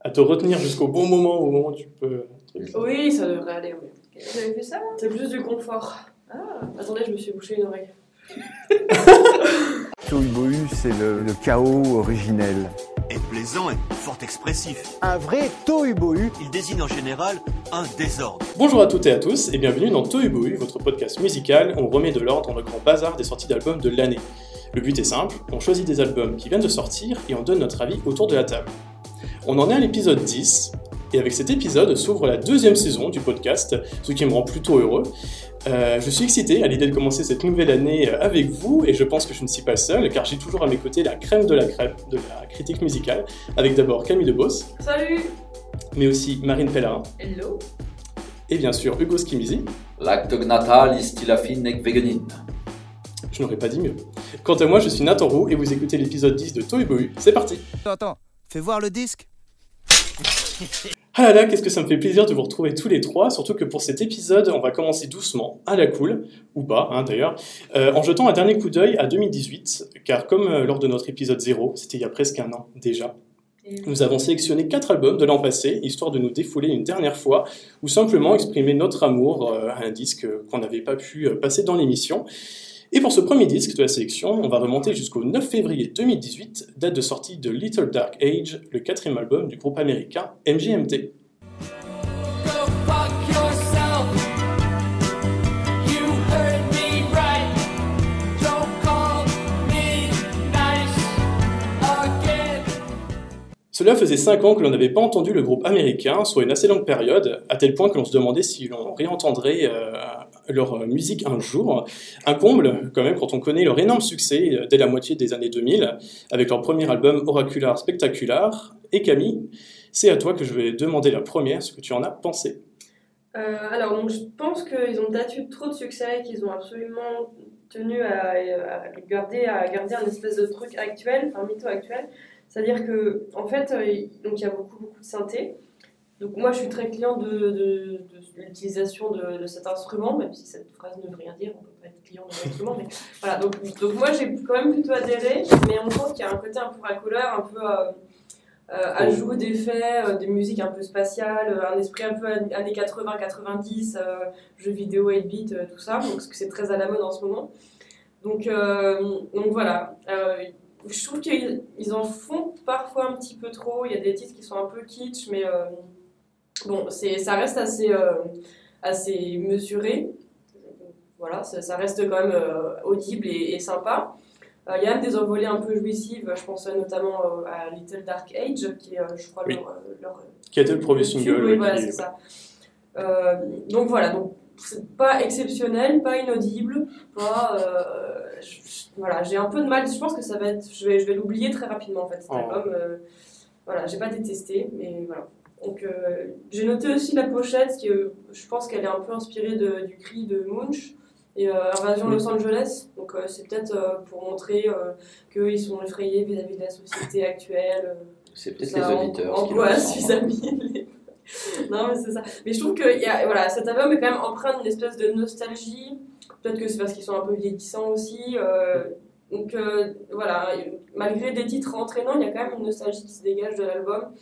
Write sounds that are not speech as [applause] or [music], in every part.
à te retenir jusqu'au bon moment, au moment où tu peux. Oui, ça devrait aller, oui. Vous avez fait ça C'est plus du confort. Ah, attendez, je me suis bouché une oreille. [laughs] Tohubohu, c'est le, le chaos originel. est plaisant et fort expressif. Un vrai Tohubohu. Il désigne en général un désordre. Bonjour à toutes et à tous, et bienvenue dans Tohubohu, votre podcast musical où on remet de l'ordre dans le grand bazar des sorties d'albums de l'année. Le but est simple, on choisit des albums qui viennent de sortir et on donne notre avis autour de la table. On en est à l'épisode 10, et avec cet épisode s'ouvre la deuxième saison du podcast, ce qui me rend plutôt heureux. Euh, je suis excité à l'idée de commencer cette nouvelle année euh, avec vous, et je pense que je ne suis pas seul, car j'ai toujours à mes côtés la crème de la crème de la critique musicale, avec d'abord Camille Debos, Salut mais aussi Marine Pellerin, Hello et bien sûr Hugo Skimizi. L'acte natal ist la fin nek veganin. Je n'aurais pas dit mieux. Quant à moi, je suis Nathan Roux, et vous écoutez l'épisode 10 de Toy. C'est parti Attends, attends, fais voir le disque. [laughs] Ah là là, qu'est-ce que ça me fait plaisir de vous retrouver tous les trois, surtout que pour cet épisode, on va commencer doucement, à la cool, ou pas hein, d'ailleurs, euh, en jetant un dernier coup d'œil à 2018, car comme euh, lors de notre épisode 0, c'était il y a presque un an déjà, nous avons sélectionné quatre albums de l'an passé, histoire de nous défouler une dernière fois, ou simplement exprimer notre amour euh, à un disque qu'on n'avait pas pu euh, passer dans l'émission. Et pour ce premier disque de la sélection, on va remonter jusqu'au 9 février 2018, date de sortie de Little Dark Age, le quatrième album du groupe américain MGMT. Cela faisait 5 ans que l'on n'avait pas entendu le groupe américain, soit une assez longue période, à tel point que l'on se demandait si l'on réentendrait euh, leur musique un jour. Un comble, quand même, quand on connaît leur énorme succès euh, dès la moitié des années 2000, avec leur premier album Oracular Spectacular. Et Camille, c'est à toi que je vais demander la première, ce que tu en as pensé. Euh, alors, donc, je pense qu'ils ont peut-être eu trop de succès qu'ils ont absolument tenu à garder, à garder un espèce de truc actuel, un mytho actuel. C'est-à-dire que, en fait, euh, il donc, il y a beaucoup, beaucoup de synthé. Donc, moi, je suis très client de, de- de l'utilisation de, de cet instrument, même si cette phrase ne veut rien dire, on peut pas être client d'un instrument. Mais [laughs] voilà, donc, donc moi, j'ai quand même plutôt adhéré, mais on pense qu'il y a un côté un peu racoleur, un peu. euh, euh, ajout d'effets, euh, des musiques un peu spatiales, euh, un esprit un peu an- années 80-90, euh, jeux vidéo 8-bit, euh, tout ça, donc, parce que c'est très à la mode en ce moment. Donc, donc voilà, je trouve qu'ils ils en font parfois un petit peu trop, il y a des titres qui sont un peu kitsch, mais euh, bon, ça reste assez, euh, assez mesuré. Voilà, ça, ça reste quand même euh, audible et, et sympa. Euh, Il y a même des envolées un peu jouissives, je pense notamment à Little Dark Age, qui est, je crois, Oui. leur, leur Qui était le premier le single oui, voilà, c'est ça. Donc voilà, donc pas exceptionnel, pas inaudible, pas. euh, je- je- voilà, j'ai un peu de mal. Je pense que ça va être. Je vais, je vais l'oublier très rapidement en fait cet Oh. album. euh, voilà, j'ai pas détesté, mais voilà. Donc euh, j'ai noté aussi la pochette, qui je pense qu'elle est un peu inspirée de- du cri de Munch et Invasion Oui. Los Angeles. Donc c'est peut-être pour montrer qu'ils sont effrayés vis-à-vis de la société actuelle. C'est peut-être les auditeurs. angoisse vis-à-vis [laughs] non mais c'est ça. Mais je trouve que y a, voilà, cet album est quand même empreint d'une espèce de nostalgie. Peut-être que c'est parce qu'ils sont un peu vieillissants aussi euh, donc euh, voilà malgré des titres entraînants il y a quand même une nostalgie qui se dégage de l'album.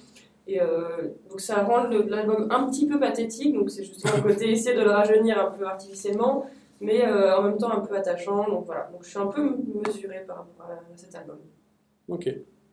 Et euh, donc ça rend l'album un petit peu pathétique donc c'est justement le côté essayer de le rajeunir un peu artificiellement mais en même temps un peu attachant donc voilà. Donc je suis un peu mesurée par rapport à cet album. Ok.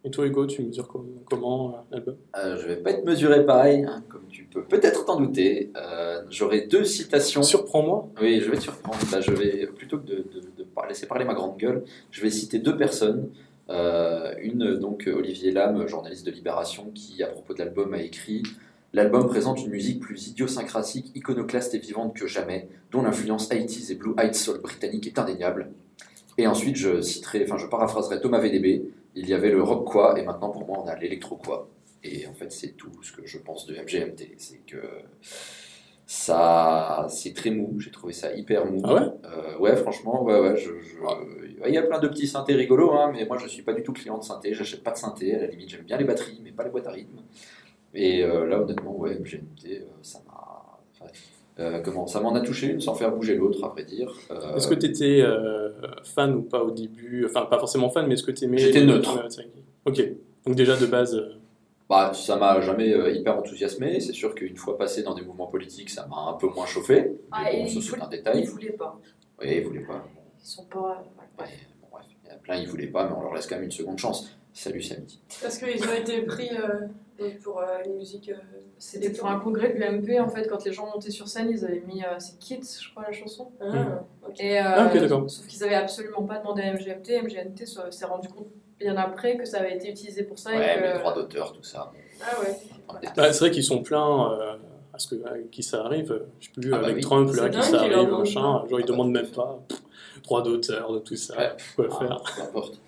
Et toi, Hugo, tu mesures com- comment euh, l'album? Euh, je vais pas être mesuré pareil, hein, comme tu peux peut-être t'en douter. Euh, J'aurai deux citations. Surprends-moi. Oui, je vais te surprendre. Bah, je vais, plutôt que de, de- de laisser parler ma grande gueule, je vais citer deux personnes. Euh, une, donc, Olivier Lam, journaliste de Libération, qui, à propos de l'album, a écrit L'album présente une musique plus idiosyncratique, iconoclaste et vivante que jamais, dont l'influence 80s et Blue Eyed Soul britannique est indéniable. Et ensuite, je citerai, enfin, je paraphraserai Thomas VDB Il y avait le rock quoi, et maintenant pour moi, on a l'électro quoi. Et en fait, c'est tout ce que je pense de MGMT. C'est que ça, c'est très mou. J'ai trouvé ça hyper mou. Ah ouais? Euh, Ouais, franchement, ouais, ouais. Je, je- Il y a plein de petits synthés rigolos, hein, mais moi, je suis pas du tout client de synthé. J'achète pas de synthé. À la limite, j'aime bien les batteries, mais pas les boîtes à rythme. Et euh, là, honnêtement, ouais, MGMT, euh, ça m'a. enfin, euh, comment Ça m'en a touché une sans faire bouger l'autre, à vrai dire. Euh, Est-ce que tu étais fan ou pas au début? Enfin, pas forcément fan, mais est-ce que tu aimais J'étais neutre. Ok. Donc déjà de base, euh, Bah, ça m'a jamais euh, hyper enthousiasmé. C'est sûr qu'une fois passé dans des mouvements politiques, ça m'a un peu moins chauffé. Mais Ah, bon, et ça, il c'est voulait- un Ils détail. voulaient pas. Oui, ils voulaient pas. Ils sont pas. ouais. Ouais, bon, bref, il y en a plein, ils voulaient pas, mais on leur laisse quand même une seconde chance. Salut Samedi. Parce qu'ils ont été pris donc pour euh, une musique. euh, C'était pour un congrès de l'UMP, en fait, quand les gens montaient sur scène, ils avaient mis. euh, c'est Kids, je crois, la chanson. Ah, ok. Et, euh, Ah, ok, d'accord. Sauf qu'ils avaient absolument pas demandé à MGMT. MGMT se- s'est rendu compte bien après que ça avait été utilisé pour ça. et Ouais, que... mais droit d'auteur, tout ça. Ah ouais. Bah, c'est vrai qu'ils sont pleins euh, à ce que à qui ça arrive. Je sais plus, Ah bah avec oui. Trump, là, qui ça arrive, machin. Genre, ils Ah bah, demandent même pas pff, droit d'auteur, de tout ça. Ouais. Quoi Ah, faire peu importe.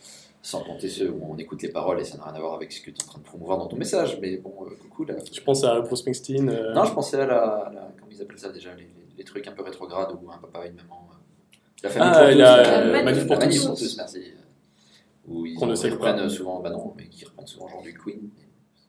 Sans compter ceux où on écoute les paroles et ça n'a rien à voir avec ce que tu es en train de promouvoir dans ton message. Mais bon, euh, coucou là. Je pense à Bruce Springsteen. euh, Non, je pensais à la, la- Comment ils appellent ça déjà les, trucs un peu rétrogrades où un papa et une maman. euh, la famille Ah, pour tous. la- La euh, Manif la pour Manif tous. pour tous, merci. Où ils, Qu'on ne sait pas. reprennent souvent, bah non, mais qui reprennent souvent genre du Queen.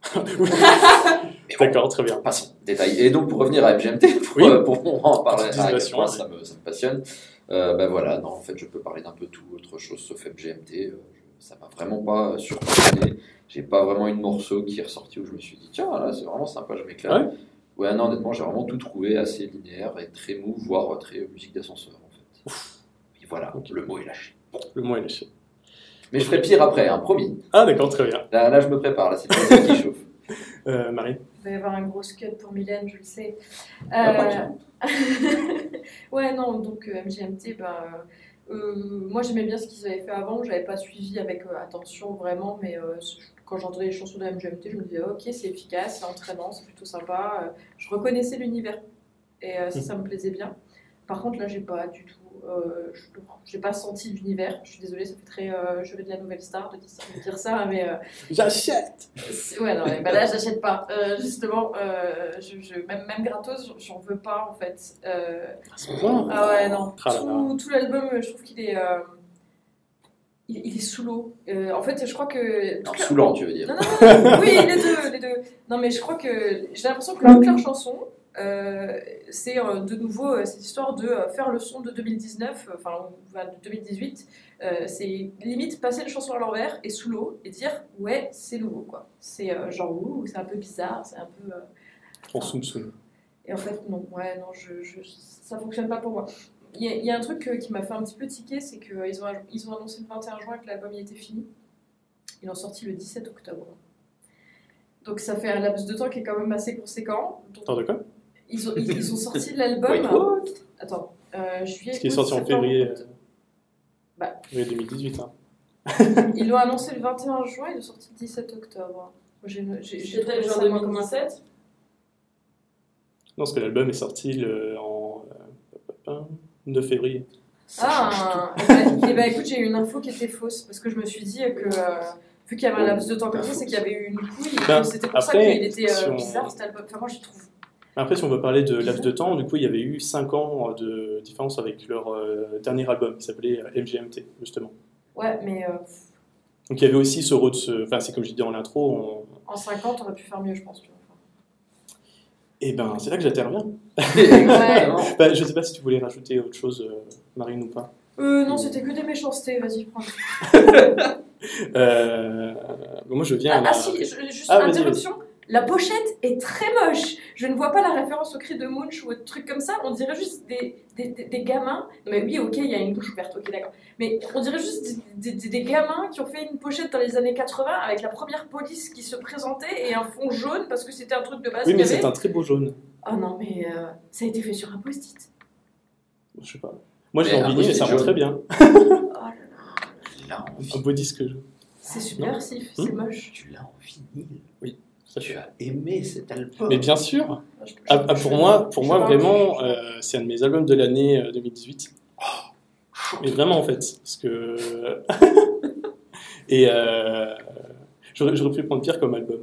[laughs] Bon, D'accord, très bien. Passons, détail. Et donc pour revenir à MGMT, [laughs] pour, Oui. euh, pour en parler, à quel point ça me, ça me passionne, ben voilà, non, en fait je peux parler d'un peu tout autre chose sauf MGMT, ça m'a vraiment pas surpris, j'ai pas vraiment une morceau qui est ressorti où je me suis dit tiens là c'est vraiment sympa, je m'éclate. Ouais. non honnêtement j'ai vraiment tout trouvé assez linéaire et très mou, voire très euh, musique d'ascenseur en fait. Et voilà, le mot est lâché. Le mot est lâché. Mais je ferai pire après, hein, promis. Ah, d'accord, très bien. Là, là je me prépare, là c'est pas ça qui chauffe. [laughs] [laughs] Euh, Marie Il va y avoir un gros cut pour Mylène, je le sais. Ah, pas Euh, [laughs] ouais, non, donc euh, MGMT, bah, euh, moi j'aimais bien ce qu'ils avaient fait avant, j'avais pas suivi avec euh, attention vraiment, mais euh, quand j'entendais les chansons de MGMT, je me disais ok, c'est efficace, c'est entraînant, c'est plutôt sympa. Euh, je reconnaissais l'univers et euh, ça, ça me plaisait bien. Par contre, là, j'ai pas du tout, euh, je- j'ai pas senti l'univers. Je suis désolée, ça fait très euh, je vais de la nouvelle star de dire ça, de dire ça mais euh, J'achète Ouais, non, mais bah là, j'achète pas. Euh, justement, euh, je, je- même, même gratos, j'en veux pas en fait. Euh, point ah ouais, non. Ah là là. Tout, tout l'album, je trouve qu'il est. euh, il, il est sous l'eau. Euh, en fait, je crois que. Non, saoulant tu veux dire. Non, non, non, oui, les deux, les deux. Non, mais je crois que j'ai l'impression que toute leur chanson, euh, c'est euh, de nouveau euh, cette histoire de faire le son de 2019, euh, enfin de 2018. Euh, c'est limite passer une chanson à l'envers et sous l'eau et dire ouais, c'est nouveau quoi. C'est genre ouh, c'est un peu bizarre, c'est un peu. En soum soum. et en fait, non, ouais, non, je, je, ça fonctionne pas pour moi. Il y, a- il y a un truc qui m'a fait un petit peu tiquer, c'est qu'ils ont, ils ont annoncé le 21 juin que l'album était fini. Ils l'ont sorti le 17 octobre. Donc ça fait un laps de temps qui est quand même assez conséquent. Donc, Attends, de quoi? Ils, ont, ils, ils ont sorti l'album. Attends, euh, juillet. Ce qui est sorti en février, euh, Bah. février 2018. Hein. Ils l'ont annoncé le 21 juin, ils l'ont sorti le 17 octobre. C'était trouvé genre ça, moi, comme un- 2017 Non, parce que l'album est sorti le, en euh, 9 février. Ah, et bah, et bah, écoute, j'ai eu une info qui était fausse parce que je me suis dit que euh, vu qu'il y avait un laps de temps comme ça, c'est qu'il y avait eu une couille et Ben, que c'était pour ça qu'il était euh, si on- bizarre cet album. Enfin, moi, je trouve. Après, si on veut parler de laps de temps, du coup, il y avait eu 5 ans de différence avec leur euh, dernier album qui s'appelait euh, MGMT, justement. Ouais, mais euh, Donc il y avait aussi ce ce. Enfin, c'est comme je disais dans l'intro, on... en 50, on aurait pu faire mieux, je pense. Tu vois. et ben c'est là que j'interviens. Exactement. [laughs] Bah, je sais pas si tu voulais rajouter autre chose, euh, Marine, ou pas. Euh, non, c'était que des méchancetés, vas-y, prends. [laughs] Euh, moi, je viens. Ah, à la- ah, si, je- juste Ah, interruption. La pochette est très moche. Je ne vois pas la référence au cri de Munch ou au truc comme ça. On dirait juste des, des, des- des gamins. Non, mais oui, ok, il y a une bouche ouverte, ok, d'accord. Mais on dirait juste des, des- des gamins qui ont fait une pochette dans les années 80 avec la première police qui se présentait et un fond jaune parce que c'était un truc de base Oui, mais c'est un très beau jaune. Oh non, mais euh, ça a été fait sur un post-it. Je sais pas. Moi, je Mais l'ai un en vinyle et ça rend très bien. [laughs] Oh là là, Un beau disque jaune. c'est subversif, c'est moche. Tu l'as en vinyle. Tu as aimé cet album. Mais bien sûr. Ah, ah, je- pour moi, pour moi vraiment, euh, c'est un de mes albums de l'année euh, 2018. Mais vraiment, en fait. Parce que. [laughs] Et. Euh... J'aurais pu prendre pire comme album.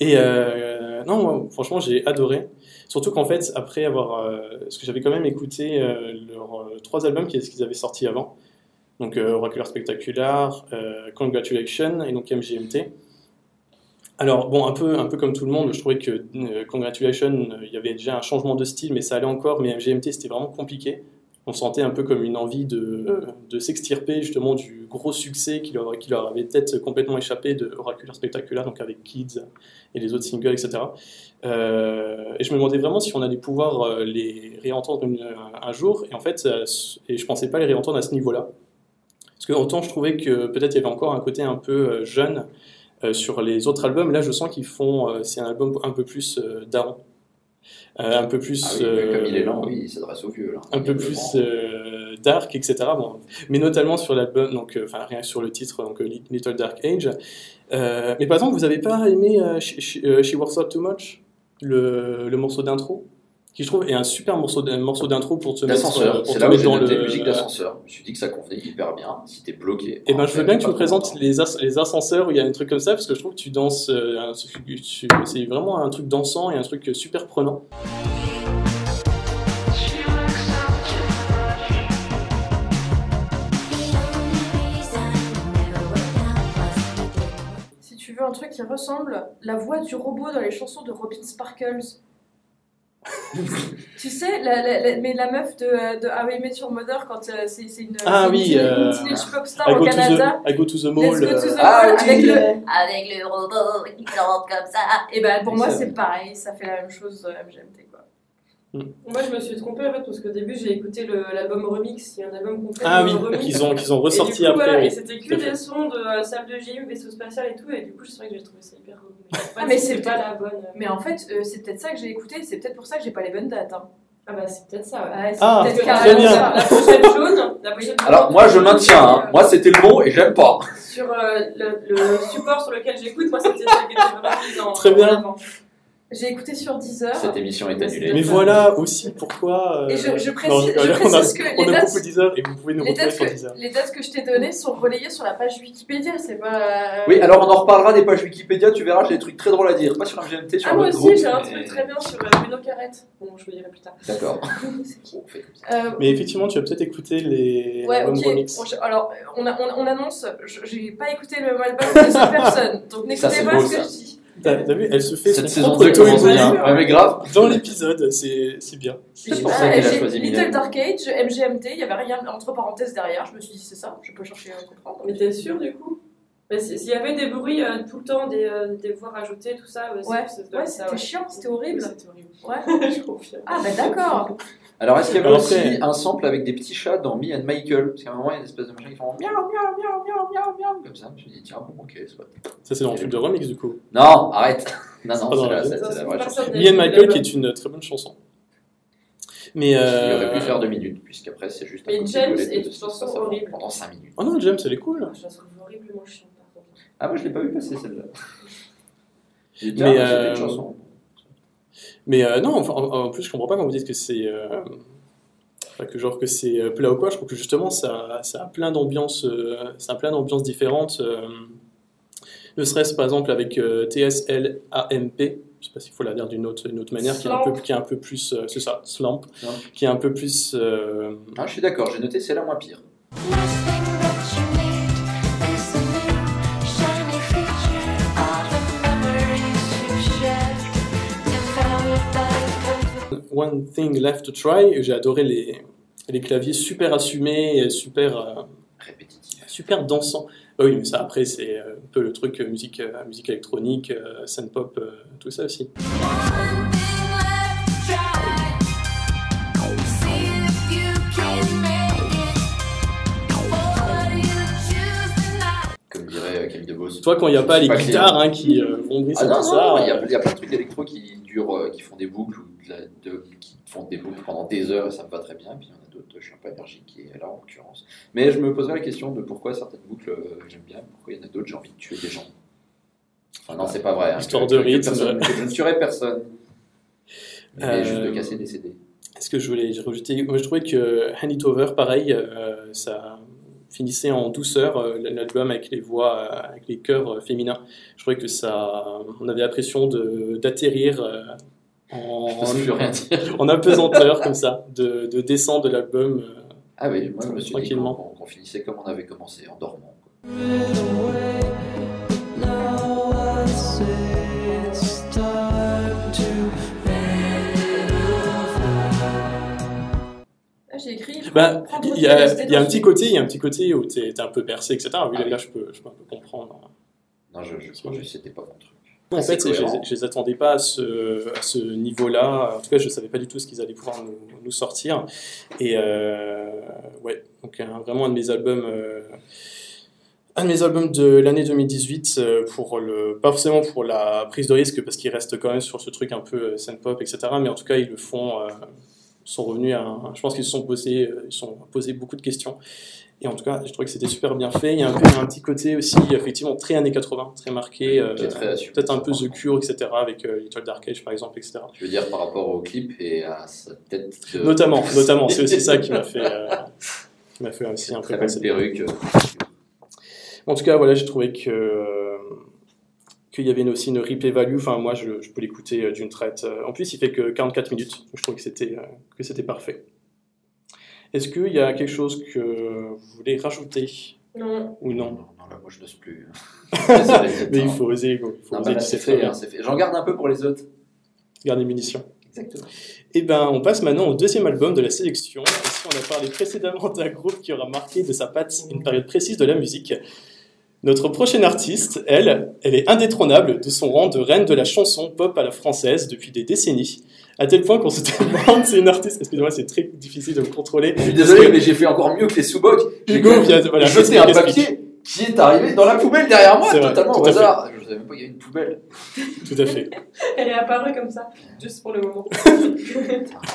Et euh, non, moi, franchement, j'ai adoré. Surtout qu'en fait, après avoir. euh, parce que j'avais quand même écouté euh, leurs euh, trois albums qu'ils avaient sortis avant. Donc, euh, Oracular Spectacular, euh, Congratulations et donc MGMT. Alors, bon, un peu, un peu comme tout le monde, je trouvais que euh, Congratulations, euh, il y avait déjà un changement de style, mais ça allait encore. Mais MGMT, c'était vraiment compliqué. on sentait un peu comme une envie de, de s'extirper justement du gros succès qui leur, qui leur avait peut-être complètement échappé de Oracular Spectacular, donc avec Kids et les autres singles, etc. Euh, et je me demandais vraiment si on allait pouvoir euh, les réentendre une- un jour, et en fait, et je pensais pas les réentendre à ce niveau-là. Parce que autant je trouvais que peut-être il y avait encore un côté un peu jeune sur les autres albums, là je sens qu'ils font, euh, c'est un album un peu plus euh, daron. Euh, un peu plus. Ah oui, euh, comme il est lent, oui, il s'adresse aux vieux. Là. un peu plus euh, dark, etc. Bon, mais notamment sur l'album, donc euh, enfin rien que sur le titre, donc euh, Little Dark Age. Euh, mais par exemple, vous n'avez pas aimé euh, She, She- euh, She Works Out Too Much, le, le morceau d'intro, qui je trouve est un super morceau morceau d'intro pour te mettre, euh, L'ascenseur, pour c'est te là où mettre j'ai dans noté le. musique d'ascenseur. Je me suis dit que ça convenait hyper bien. Si t'es bloqué. Et ben, je veux bien que tu me présentes les, as- les ascenseurs où il y a un truc comme ça, parce que je trouve que tu danses, euh, c'est vraiment un truc dansant et un truc super prenant. Si tu veux un truc qui ressemble, la voix du robot dans les chansons de Robin Sparkles. Tu sais, la, la- la- mais la meuf de, euh, de How I Met Your Mother, quand euh, c'est une, Ah une oui, euh, une teenage pop star I au go, to Canada. the, I go to the Let's mall. go to euh, the Ah, mall oui, avec, le, euh, avec le robot qui chante comme ça. Et ben pour Oui, moi c'est pareil, ça fait la même chose euh, MGMT. Moi, je me suis trompée en fait, parce qu'au début, j'ai écouté le- l'album remix. Il y a un album complet. Ah de oui, qu'ils ont, qu'ils ont Et du ressorti coup, après. voilà, oui. et c'était que des sons de euh, salle de gym, vaisseau spatial et tout, et du coup, c'est vrai que j'ai trouvé ça hyper relou. Mais en fait, Ah, mais c'est pas la bonne. euh, Mais en fait, euh, c'est peut-être ça que j'ai écouté, c'est peut-être pour ça que j'ai pas les bonnes dates. Hein. Ah bah, c'est peut-être ça, ouais. Ah, peut-être très bien. ça. La pochette jaune, la pochette jaune. Alors, moi, je maintiens. hein. Moi, c'était le bon et j'aime pas. Sur euh, le, le support sur lequel j'écoute, moi, c'était celle qui était vraiment mise en. Très bien. en avant. J'ai écouté sur Deezer. Cette émission est annulée. Mais voilà aussi pourquoi. euh, Et je- je non, précise- je on a, précise que on les a dates- et vous pouvez nous Les dates, sur que, Deezer. les dates que je t'ai données sont relayées sur la page Wikipédia, c'est pas. Oui, alors on en reparlera des pages Wikipédia, tu verras, j'ai des trucs très drôles à dire. Pas sur MGMT, sur Ah, moi aussi, j'ai un mais- truc très bien sur euh, Bruno Carrette. Bon, je vous dirai plus tard. D'accord. [laughs] c'est qui? On fait comme ça. Euh, Mais effectivement, tu vas peut-être écouter les Ouais, ok. remix. Alors, on, a- on, on annonce, je- j'ai pas écouté le même album que cette [laughs] personne, donc n'écoutez pas ce que ça. je dis. T'as vu, elle se fait Cette son saison propre 2 auto commence bien. Ouais, mais grave. dans l'épisode, c'est c'est bien. C'est pour ça qu'elle a choisi Little. Dark Age, MGMT, il y avait rien entre parenthèses derrière, je me suis dit c'est ça, je peux chercher à comprendre. Mais t'es sûr du coup? Si- S'il y avait des bruits euh, tout le temps, des, euh, des voix rajoutées, tout ça, Ouais, ouais, c'était chiant, c'était horrible. C'était horrible. Ouais. [laughs] je confirme. Ah bah d'accord. [laughs] Alors, est-ce qu'il y avait aussi après- un sample avec des petits chats dans Me and Michael Parce qu'à un moment, il y a une espèce de machin qui font miaou, miaou, miaou, miaou, miaou, miaou, comme ça. Je me suis dit, tiens, bon, ok, c'est pas. Ça, c'est dans le film de remix du coup. Non, arrête [laughs] Non, non, c'est la vraie chanson. Me and Michael, qui est une très bonne chanson. Mais. Il Euh... aurait pu faire deux minutes, puisqu'après, c'est juste un Mais James est une chanson ça, ça, horrible. Pendant 5 minutes. Oh non, James, elle est cool. Je la trouve horriblement chiante. Ah, moi, je l'ai pas vu passer celle-là. [laughs] J'ai Mais, ah, c'était euh, une chanson. Mais euh, non, enfin, en, en plus, je comprends pas quand vous dites que c'est. euh, enfin, que genre que c'est euh, plat ou quoi, je trouve que justement ça, ça a plein d'ambiances euh, plein d'ambiances différentes. euh, ne serait-ce par exemple avec euh, TSLAMP, je sais pas s'il faut la dire d'une autre, manière, qui est, un peu, qui est un peu plus. euh, c'est ça, Slamp, Slamp. qui est un peu plus. euh, Ah, je suis d'accord, j'ai noté c'est la moins pire. One Thing Left to Try, j'ai adoré les, les claviers super assumés, et super. euh, Répétitif. super dansant. Bah oui, mais ça après c'est euh, un peu le truc euh, musique, euh, musique électronique, synth pop, tout ça aussi. Comme dirait Camille Debos. Toi quand il n'y a pas les guitares hein, qui euh, vont Ah non, non, ça, il y, y a plein de trucs électro qui durent, qui font des boucles ou de la- de- qui font des boucles pendant des heures et ça me va très bien. Et puis il y en a d'autres, je suis un peu allergique est là en l'occurrence. Mais je me poserai la question de pourquoi certaines boucles euh, j'aime bien, pourquoi il y en a d'autres j'ai envie de tuer des gens. Enfin non, c'est pas vrai. hein, Histoire que- de rythme. je ne tuerai personne. Mais Euh, juste de casser des CD. Est-ce que je voulais rajouter? Moi je trouvais que Hand It Over, pareil, euh, ça finissait en douceur euh, l'album avec les voix, avec les chœurs féminins. Je trouvais que ça, on avait l'impression d'atterrir en, Je peux plus rien dire. en apesanteur comme ça, de, de descendre de l'album. euh, Ah oui, moi je me suis dit qu'on finissait comme on avait commencé, en dormant. quoi. Ah, j'ai écrit. Bah, il y a, y a un petit côté, il y a un petit côté où t'es un peu percé, etc. Oui, Ah là, oui. là, je peux, je peux un peu comprendre. Non, je, je, je c'était pas mon truc. En fait, je, je les attendais pas à ce, niveau-là. En tout cas, je savais pas du tout ce qu'ils allaient pouvoir nous, nous sortir. Et euh, ouais, donc vraiment un de mes albums, euh, un de mes albums de l'année 2018 euh, pour le, pas forcément pour la prise de risque parce qu'ils restent quand même sur ce truc un peu scène pop, etc. Mais en tout cas, ils le font, euh, sont revenus à, un- je pense qu'ils se sont posés, euh, ils sont posé beaucoup de questions. Et en tout cas, je trouvais que c'était super bien fait. Il y a un, peu, un petit côté aussi, effectivement, très années 80, très marqué. euh, Peut-être un peu The. Cure, etc., avec euh, Little Dark Age, par exemple, etc. Je veux dire par rapport au clip et à sa tête de... Notamment, [laughs] notamment, c'est aussi ça qui m'a fait, euh, qui fait aussi un peu penser. perruque. En tout cas, voilà, j'ai trouvé que euh, qu'il y avait aussi une replay value. Enfin, moi, je, je peux l'écouter euh, d'une traite. En plus, il fait que 44 minutes. Donc, je trouve que c'était que c'était parfait. Est-ce qu'il y a quelque chose que vous voulez rajouter Non. ou Non, non non, là, moi, je n'ose plus. Désolé, [laughs] Mais il faut oser, Hugo. Il faut Non, oser, bah, c'est fait, hein, c'est fait. J'en garde un peu pour les autres. Garder munitions. Exactement. Eh ben, on passe maintenant au deuxième album de la sélection. Ici, on a parlé précédemment d'un groupe qui aura marqué de sa patte une période précise de la musique. Notre prochaine artiste, elle, elle est indétrônable de son rang de reine de la chanson pop à la française depuis des décennies, à tel point qu'on se [laughs] demande c'est une artiste. Excusez-moi, c'est très difficile de me contrôler. Je suis désolé, mais j'ai fait encore mieux que les sous-bocs. J'ai Hugo quand même vient de- voilà, jeté un papier qui est arrivé dans la poubelle derrière moi, vrai, totalement tout au à fait. hasard. Je savais même pas qu'il y avait une poubelle. [laughs] Tout à fait. [laughs] Elle est apparue comme ça, juste pour le moment.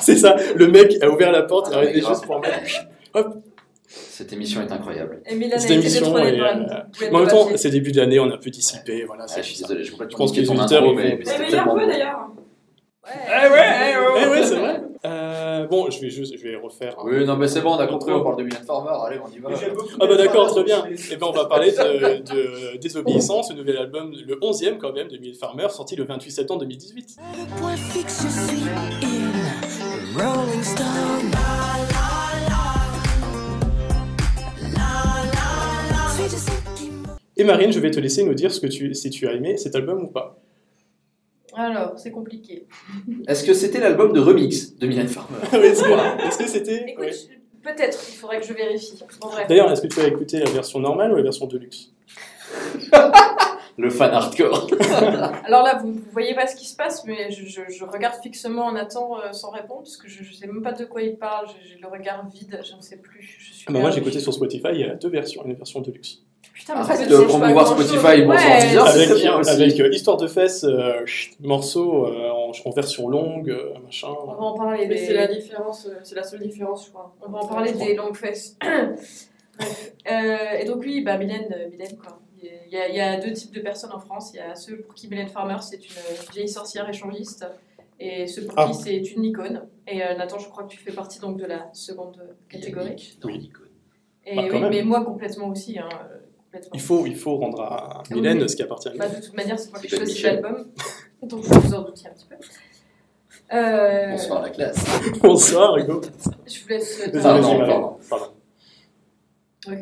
C'est ça. Le mec a ouvert la porte, Ah, arrêté mais grave. juste pour mettre. Cette émission est incroyable. Et Milan a Cette émission est, euh, Mais en même temps, c'est début de l'année, on a un peu dissipé. Voilà, Ah, je suis désolé, je Je pense que les auditeurs, ils mais, vont- mais Ouais. Eh ouais, eh ouais, c'est vrai. Euh, bon, je vais juste, je vais refaire. hein. Oui, non, mais c'est bon, on a compris, on parle de Mylène Farmer, allez, on y va. Ah bah d'accord, très bien. Et ben on va parler de, de Désobéissance, le nouvel album, le 11e quand même de Mylène Farmer, sorti le 28 septembre 2018. Le point fixe, je suis in Rolling Stone. Suis de ceux qui m'ont- Et Marine, je vais te laisser nous dire ce que tu, si tu as aimé cet album ou pas. Alors, c'est compliqué. Est-ce que c'était l'album de remix de Mylène Farmer [laughs] Est-ce que est-ce que c'était Écoute, ouais. peut-être, il faudrait que je vérifie. D'ailleurs, est-ce que tu as écouté la version normale ou la version deluxe Le fan hardcore. [laughs] Alors là, vous ne voyez pas ce qui se passe, mais je, je- je regarde fixement Nathan euh, sans répondre, parce que je ne sais même pas de quoi il parle, j'ai le regard vide, je ne sais plus. Je suis ah bah Moi, j'ai écouté sur Spotify, il y a deux versions, une version deluxe. Putain, mais Arrête de promouvoir. Spotify, bonsoir, Ouais, Deezer. Avec bien aussi. avec euh, Histoire de fesses, euh, chut, morceau euh, en, en version longue, euh, machin. On va en parler Mais des... c'est la différence, euh, c'est la seule différence, je crois. On va en parler des longues fesses. [coughs] Bref. Euh, et donc oui, bah, Mylène, Mylène quoi. Il y, a, il y a deux types de personnes en France. Il y a ceux pour qui Mylène Farmer c'est une vieille sorcière échangiste et ceux pour Ah. qui c'est une icône. Et euh, Nathan, je crois que tu fais partie donc de la seconde catégorie. Dans l'icône. Et Bah, quand oui, même. mais moi complètement aussi. Hein. Il faut, il faut rendre à Mylène Oui. ce qui appartient à Bah, Mylène. de toute manière, c'est moi qui choisis l'album. Donc je vous en doutiez un petit peu. Euh, Bonsoir la classe. [laughs] Bonsoir, Hugo. Je vous laisse. euh, Désolé, Pardon, mal. pardon. Pardon. Ok.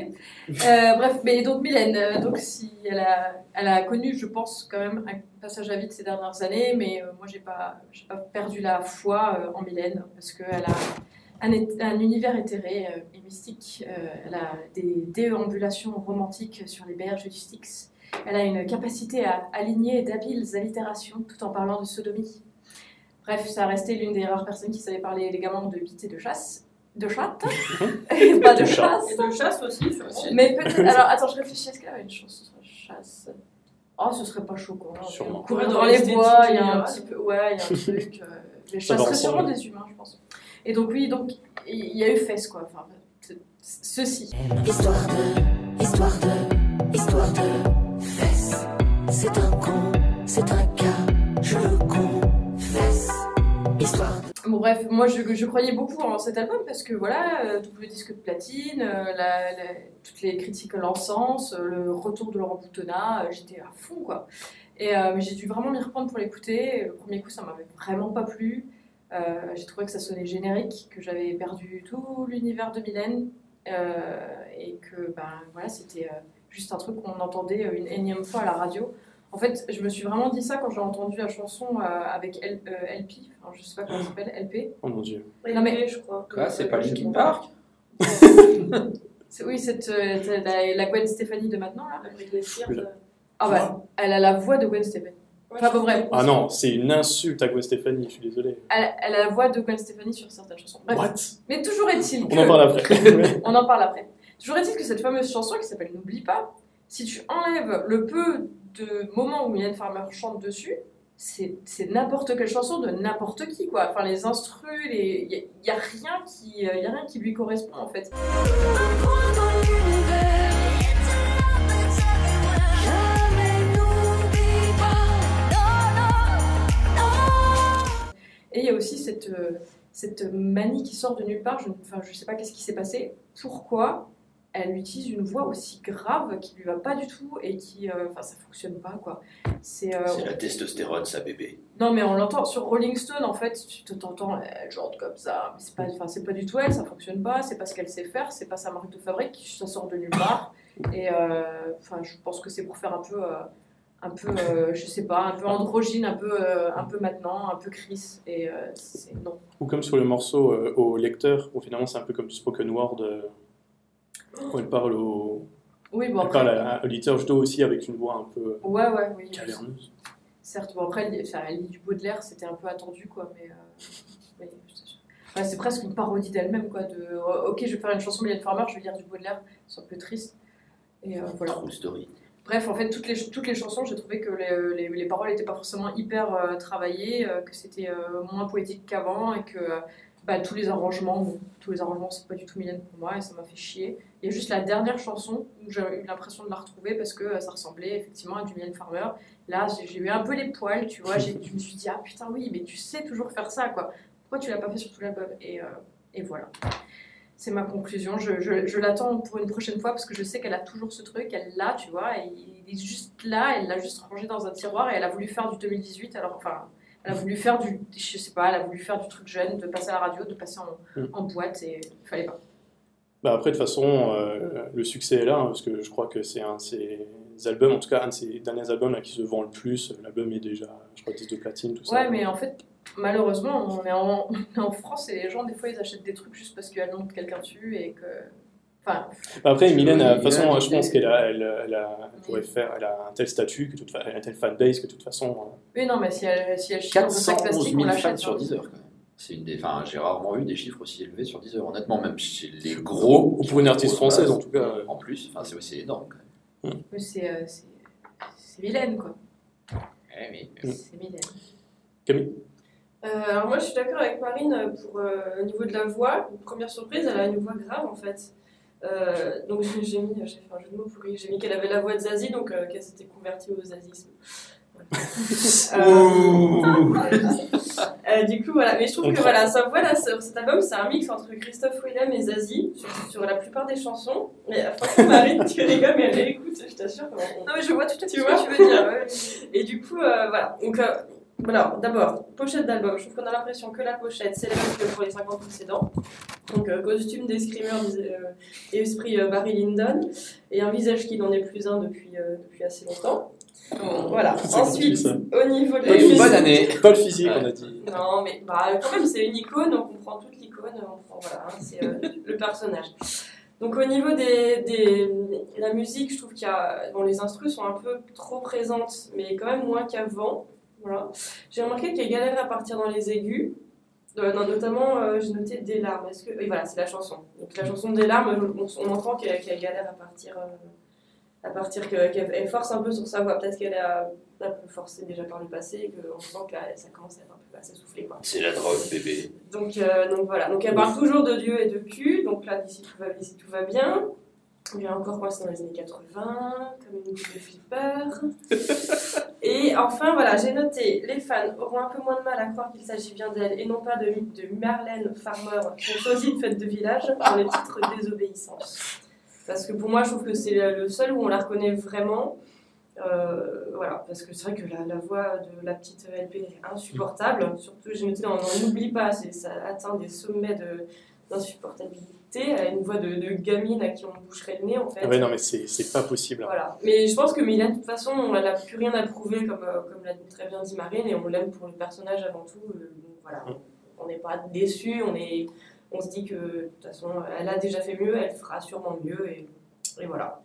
Euh, bref, mais donc Mylène, euh, donc si elle a, elle a connu, je pense quand même un passage à vide ces dernières années, mais euh, moi j'ai pas, j'ai pas perdu la foi euh, en Mylène parce qu'elle a un, univers éthéré euh, et mystique. Euh, elle a des déambulations romantiques sur les berges du Styx. Elle a une capacité à aligner d'habiles allitérations tout en parlant de sodomie. Bref, ça a resté l'une des rares personnes qui savait parler élégamment de bite et de chasse. De chatte [laughs] Et pas de De chasse Et de chasse aussi, sûrement. Si. mais peut-être. Alors, attends, je réfléchis. Est-ce qu'elle avait une chance sur la chasse? Oh, ce serait pas choquant. Sûrement. Courir dans dans les bois, il y a un petit peu. Ouais, il y a un truc. euh, [laughs] les seraient sûrement des humains, je pense. Et donc, oui, donc, il y a eu fesses, quoi. Enfin, ceci. Histoire de, histoire de, histoire de fesses. C'est un con, c'est un cas, je le confesse. Histoire de. Bon, bref, moi, je, je croyais beaucoup en cet album parce que, voilà, euh, double disque de platine, euh, la- la- toutes les critiques l'encens, euh, le retour de Laurent Boutonnat, j'étais à fond, quoi. Et euh, j'ai dû vraiment m'y reprendre pour l'écouter. Le premier coup, ça m'avait vraiment pas plu. Euh, j'ai trouvé que ça sonnait générique, que j'avais perdu tout l'univers de Mylène euh, et que ben, voilà, c'était euh, juste un truc qu'on entendait une énième fois à la radio. En fait, je me suis vraiment dit ça quand j'ai entendu la chanson euh, avec L- euh, LP, enfin, je sais pas comment ça s'appelle, LP. Oh mon dieu. Non, mais- je crois. Quoi, c'est pas Linkin Park [laughs] C'est- Oui, cette, euh, t'as la, la Gwen Stefani de maintenant, là. Avec les cires. Oula. de- Ah bah, elle a la voix de Gwen Stefani. Ouais, Enfin, bon, bref. Ah non, c'est une insulte à Gwen Stefani, je suis désolé. Elle, elle a la voix de Gwen Stefani sur certaines chansons. Bref. What? Mais toujours est-il que... On en parle après. [laughs] On en parle après. Toujours est-il que cette fameuse chanson qui s'appelle N'oublie pas, si tu enlèves le peu de moments où Mylène Farmer chante dessus, c'est c'est n'importe quelle chanson de n'importe qui, quoi. Enfin, les instrus, il n'y a, y a rien qui, y a rien qui lui correspond, en fait. Et il y a aussi cette, euh, cette manie qui sort de nulle part. Je ne enfin, je sais pas qu'est-ce qui s'est passé. Pourquoi elle utilise une voix aussi grave qui lui va pas du tout et qui. euh, Enfin, ça fonctionne pas, quoi. C'est. euh, C'est la testostérone, ça, bébé. non, mais on l'entend sur Rolling Stone, en fait, tu te- t'entends, elle chante comme ça, mais c'est pas, enfin, c'est pas du tout elle, ça fonctionne pas, c'est pas ce qu'elle sait faire, c'est pas sa marque de fabrique, ça sort de nulle part. Et euh, enfin, je pense que c'est pour faire un peu, euh, un peu, euh, je sais pas, un peu androgyne, un peu, euh, un peu maintenant, un peu Chris. Et euh, c'est non. Ou comme sur le morceau euh, au lecteur, où finalement c'est un peu comme du spoken word, euh, où elle parle au, Oui, bon elle après. parle à, à l'auditeur, je dois aussi avec une voix un peu Ouais, ouais, oui. caverneuse. Certes, bon après, elle, enfin, elle lit du Baudelaire, c'était un peu attendu, quoi, mais. euh, [laughs] c'est presque une parodie d'elle-même, quoi. De, euh, ok, je vais faire une chanson Mylène Farmer, je vais lire du Baudelaire, c'est un peu triste. Et euh, voilà. True story. Bref, en fait, toutes les, toutes les chansons, j'ai trouvé que les, les, les paroles n'étaient pas forcément hyper euh, travaillées, euh, que c'était euh, moins poétique qu'avant et que euh, bah, tous les arrangements, tous les arrangements, c'est pas du tout Mylène pour moi et ça m'a fait chier. Il y a juste la dernière chanson où j'ai eu l'impression de la retrouver parce que euh, ça ressemblait effectivement à du Mylène Farmer. Là, j'ai- eu un peu les poils, tu vois, je me suis dit, ah putain, oui, mais tu sais toujours faire ça, quoi. Pourquoi tu l'as pas fait sur tout l'album? Et, euh, et voilà. C'est ma conclusion. Je, je, je l'attends pour une prochaine fois parce que je sais qu'elle a toujours ce truc. Elle l'a, tu vois. Et il est juste là. Elle l'a juste rangé dans un tiroir et elle a voulu faire du 2018. Alors, enfin, elle a voulu faire du. Je sais pas, elle a voulu faire du truc jeune, de passer à la radio, de passer en, Mm. en boîte et il fallait pas. Bah après, de toute façon, euh, le succès est là, hein, parce que je crois que c'est un de ses albums, en tout cas un de ses derniers albums là, qui se vend le plus. L'album est déjà, je crois, 10 de platine, tout ça. Ouais, mais en fait, malheureusement, on est en, [laughs] on est en France et les gens, des fois, ils achètent des trucs juste parce qu'il y a le nom de quelqu'un dessus et que. Enfin, Bah après, Mylène, Oui, de toute façon, je pense elle- qu'elle a, elle, elle a, elle pourrait faire, elle a un tel statut, que toute, elle a un tel fanbase que de toute façon. euh, oui, non, mais si elle, si elle chie dans un sac 411 plastique, on 000 fans l'achète. sur hein. 10 heures, quand même. C'est une des... enfin, j'ai rarement vu des chiffres aussi élevés sur 10 heures. Honnêtement, même chez les Ou gros. pour une artiste française, en tout cas. euh. En plus, enfin, c'est aussi énorme. Quand même. Mais c'est euh, c'est- c'est Mylène, quoi. Mm. C'est Mylène. Camille Euh, alors moi je suis d'accord avec Marine euh, pour euh, au niveau de la voix. Première surprise, elle a une voix grave en fait. Euh, donc [laughs] j'ai mis, j'ai fait un jeu de mots pourri, j'ai mis qu'elle avait la voix de Zazie, donc euh, qu'elle s'était convertie au zazisme. [laughs] Euh, du coup voilà, mais je trouve On que prend. voilà, sa voix là, sur cet album c'est un mix entre Christophe Willem et Zazie sur, sur la plupart des chansons. Mais franchement Marine, tu rigoles mais elle écoute, je t'assure. Non, mais je vois tout à fait Tu ce que tu veux dire. Ouais. Et du coup, euh, voilà. Donc, voilà, d'abord, pochette d'album. Je trouve qu'on a l'impression que la pochette, c'est la même que pour les 50 précédents. Donc, euh, costume des screamers euh, et esprit euh, Barry Lyndon. Et un visage qui n'en est plus un depuis, euh, depuis assez longtemps. Voilà. C'est Ensuite, au niveau de la musique- bonne année. Pas le physique, Ouais. on a dit. non, mais bah, quand même, c'est une icône, on comprend toute l'icône, on voilà, hein, c'est euh, [laughs] le personnage. Donc au niveau des, des la musique, je trouve qu'il y a bon, les instrus sont un peu trop présentes, mais quand même moins qu'avant. Voilà. J'ai remarqué qu'il y a galère à partir dans les aigus. Euh, non, notamment, euh, j'ai noté des larmes. Est-ce que oui, voilà, c'est la chanson. Donc la chanson des larmes, on, on entend qu'elle qu'elle galère à partir, euh, à partir que- qu'elle elle force un peu sur sa voix. Peut-être qu'elle a un peu forcé déjà par le passé et qu'on sent que ça commence à être un peu à s'essouffler. C'est la drogue, bébé. Donc, euh, donc voilà, donc elle parle toujours de Dieu et de cul, donc là d'ici tout va, d'ici tout va bien. Il a encore c'est dans les années 80, comme une boucle de flipper. [laughs] Et enfin voilà, j'ai noté, les fans auront un peu moins de mal à croire qu'il s'agit bien d'elle et non pas de, de Marlène Farmer, son sosie de fête de village, dans le titre Désobéissance. Parce que pour moi, je trouve que c'est le seul où on la reconnaît vraiment. Euh, voilà, parce que c'est vrai que la, la voix de la petite LP est insupportable. Surtout, j'ai noté, on n'oublie pas, c'est- ça atteint des sommets de- d'insupportabilité. Elle a une voix de, de gamine à qui on boucherait le nez, en fait. Ah ouais, non, mais c'est pas possible. hein. Voilà. Mais je pense que Mylène, de toute façon, on n'a plus rien à prouver, comme, euh, comme l'a très bien dit Marine, et on l'aime pour le personnage avant tout. euh, voilà. Mm. On n'est pas déçu, on est. on se dit que de toute façon, elle a déjà fait mieux, elle fera sûrement mieux, et, et voilà.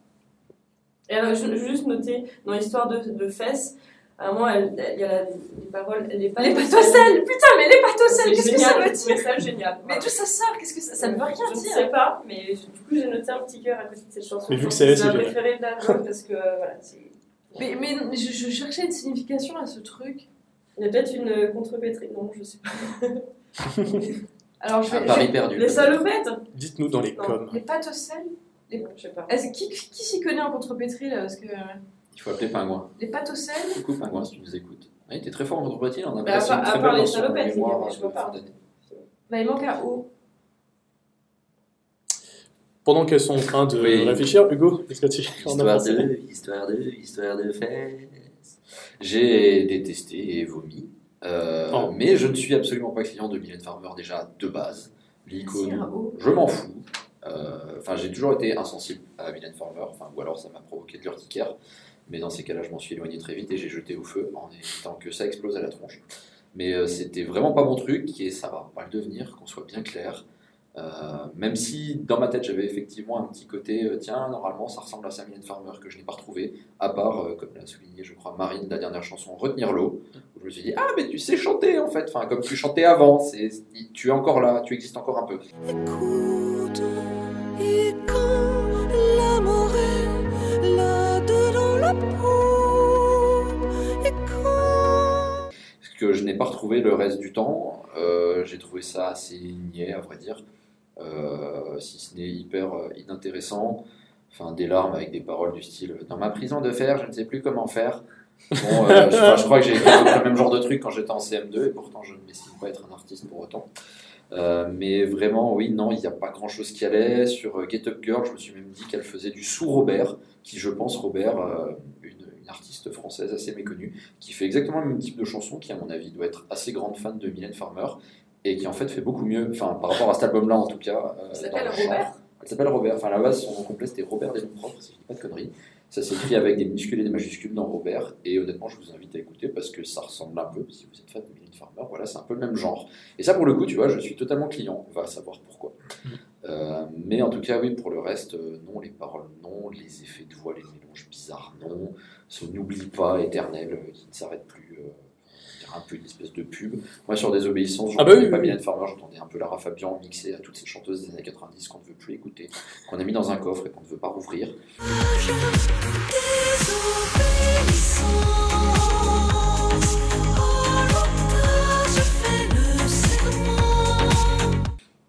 Et alors, je, juste noter, dans l'histoire de, de Fess, à un moment, elle- elle- il y a la, les paroles, les pâtes Les pâtes au sel Putain, mais les pâtes au sel, qu'est-ce que ça veut dire ça génial. Mais d'où ça sort Qu'est-ce que ça, ça ne veut rien je ne dire sais pas, mais je- du coup j'ai noté un petit cœur à côté de cette chanson. Mais vu que c'est ma préférée de l'album [laughs] parce que euh, voilà, c'est- Mais, mais je, je cherchais une signification à ce truc. il y a peut-être une euh, contrepétrie. Non, je sais pas. [laughs] Alors je vais. pari je- perdu. Les salopettes Dites-nous dans les coms. Les pâtes au sel Non, Je sais pas. Qui, qui s'y connaît en contrepétrie là Parce que euh, Il faut appeler Pingouin. les pâtes au sel, Coucou Pingouin, si tu nous écoutes. Ah, il était très fort en contrepartie, on a Bah, à à part les salopettes, avait- je vois pas. bah, il manque un O. Pendant qu'elles sont en train de Oui. réfléchir, Hugo, qu'est-ce que tu en as Histoire pensé de, histoire de, histoire de fesses. J'ai détesté et vomi. Euh, Oh. Mais je ne suis absolument pas client de Mylène Farmer déjà de base. L'icône, je m'en fous. Euh, Enfin, j'ai toujours été insensible à Mylène Farmer, enfin, ou alors ça m'a provoqué de l'urticaire. Mais dans ces cas-là, je m'en suis éloigné très vite et j'ai jeté au feu en évitant que ça explose à la tronche. Mais euh, c'était vraiment pas mon truc et ça va pas le devenir, qu'on soit bien clair. Euh, même si dans ma tête j'avais effectivement un petit côté, euh, tiens, normalement ça ressemble à Mylène Farmer que je n'ai pas retrouvé, à part, euh, comme l'a souligné, je crois, Marine, la dernière chanson, Retenir l'eau, où je me suis dit, ah, mais tu sais chanter en fait, enfin, comme tu chantais avant, tu es encore là, tu existes encore un peu. Écoute, que je n'ai pas retrouvé le reste du temps, euh, j'ai trouvé ça assez niais, à vrai dire, euh, si ce n'est hyper euh, inintéressant. Enfin, des larmes avec des paroles du style Dans ma prison de fer, je ne sais plus comment faire. Bon, je, crois que j'ai écrit le même genre de truc quand j'étais en CM2 et pourtant je ne m'estime pas être un artiste pour autant. Mais vraiment, oui, non, il n'y a pas grand chose qui allait. Sur Get Up Girl, je me suis même dit qu'elle faisait du sous-Robert, qui, je pense, Robert, une, une artiste française assez méconnue, qui fait exactement le même type de chanson, qui, à mon avis, doit être assez grande fan de Mylène Farmer, et qui, en fait, fait beaucoup mieux, enfin, par rapport à cet album-là, en tout cas. euh, s'appelle. Robert Elle s'appelle Robert. Enfin, à la base, son nom complet, c'était Robert Desnoms Propres, si je dis pas de conneries. Ça s'écrit avec des minuscules et des majuscules dans Robert. Et honnêtement, je vous invite à écouter parce que ça ressemble un peu, si vous êtes fan de Mylène Farmer, voilà, c'est un peu le même genre. Et ça, pour le coup, tu vois, je suis totalement client. On va savoir pourquoi. Euh, mais en tout cas, oui, pour le reste, euh, non, les paroles, non, les effets de voix, les mélanges bizarres, non. Ce n'oublie pas éternel euh, qui ne s'arrête plus. euh, un peu une espèce de pub. Moi, sur Désobéissance, je Ah bah oui, pas oui. Mylène Farmer, j'entendais un peu Lara Fabian mixée à toutes ces chanteuses des années 90 qu'on ne veut plus écouter, qu'on a mis dans un coffre et qu'on ne veut pas rouvrir.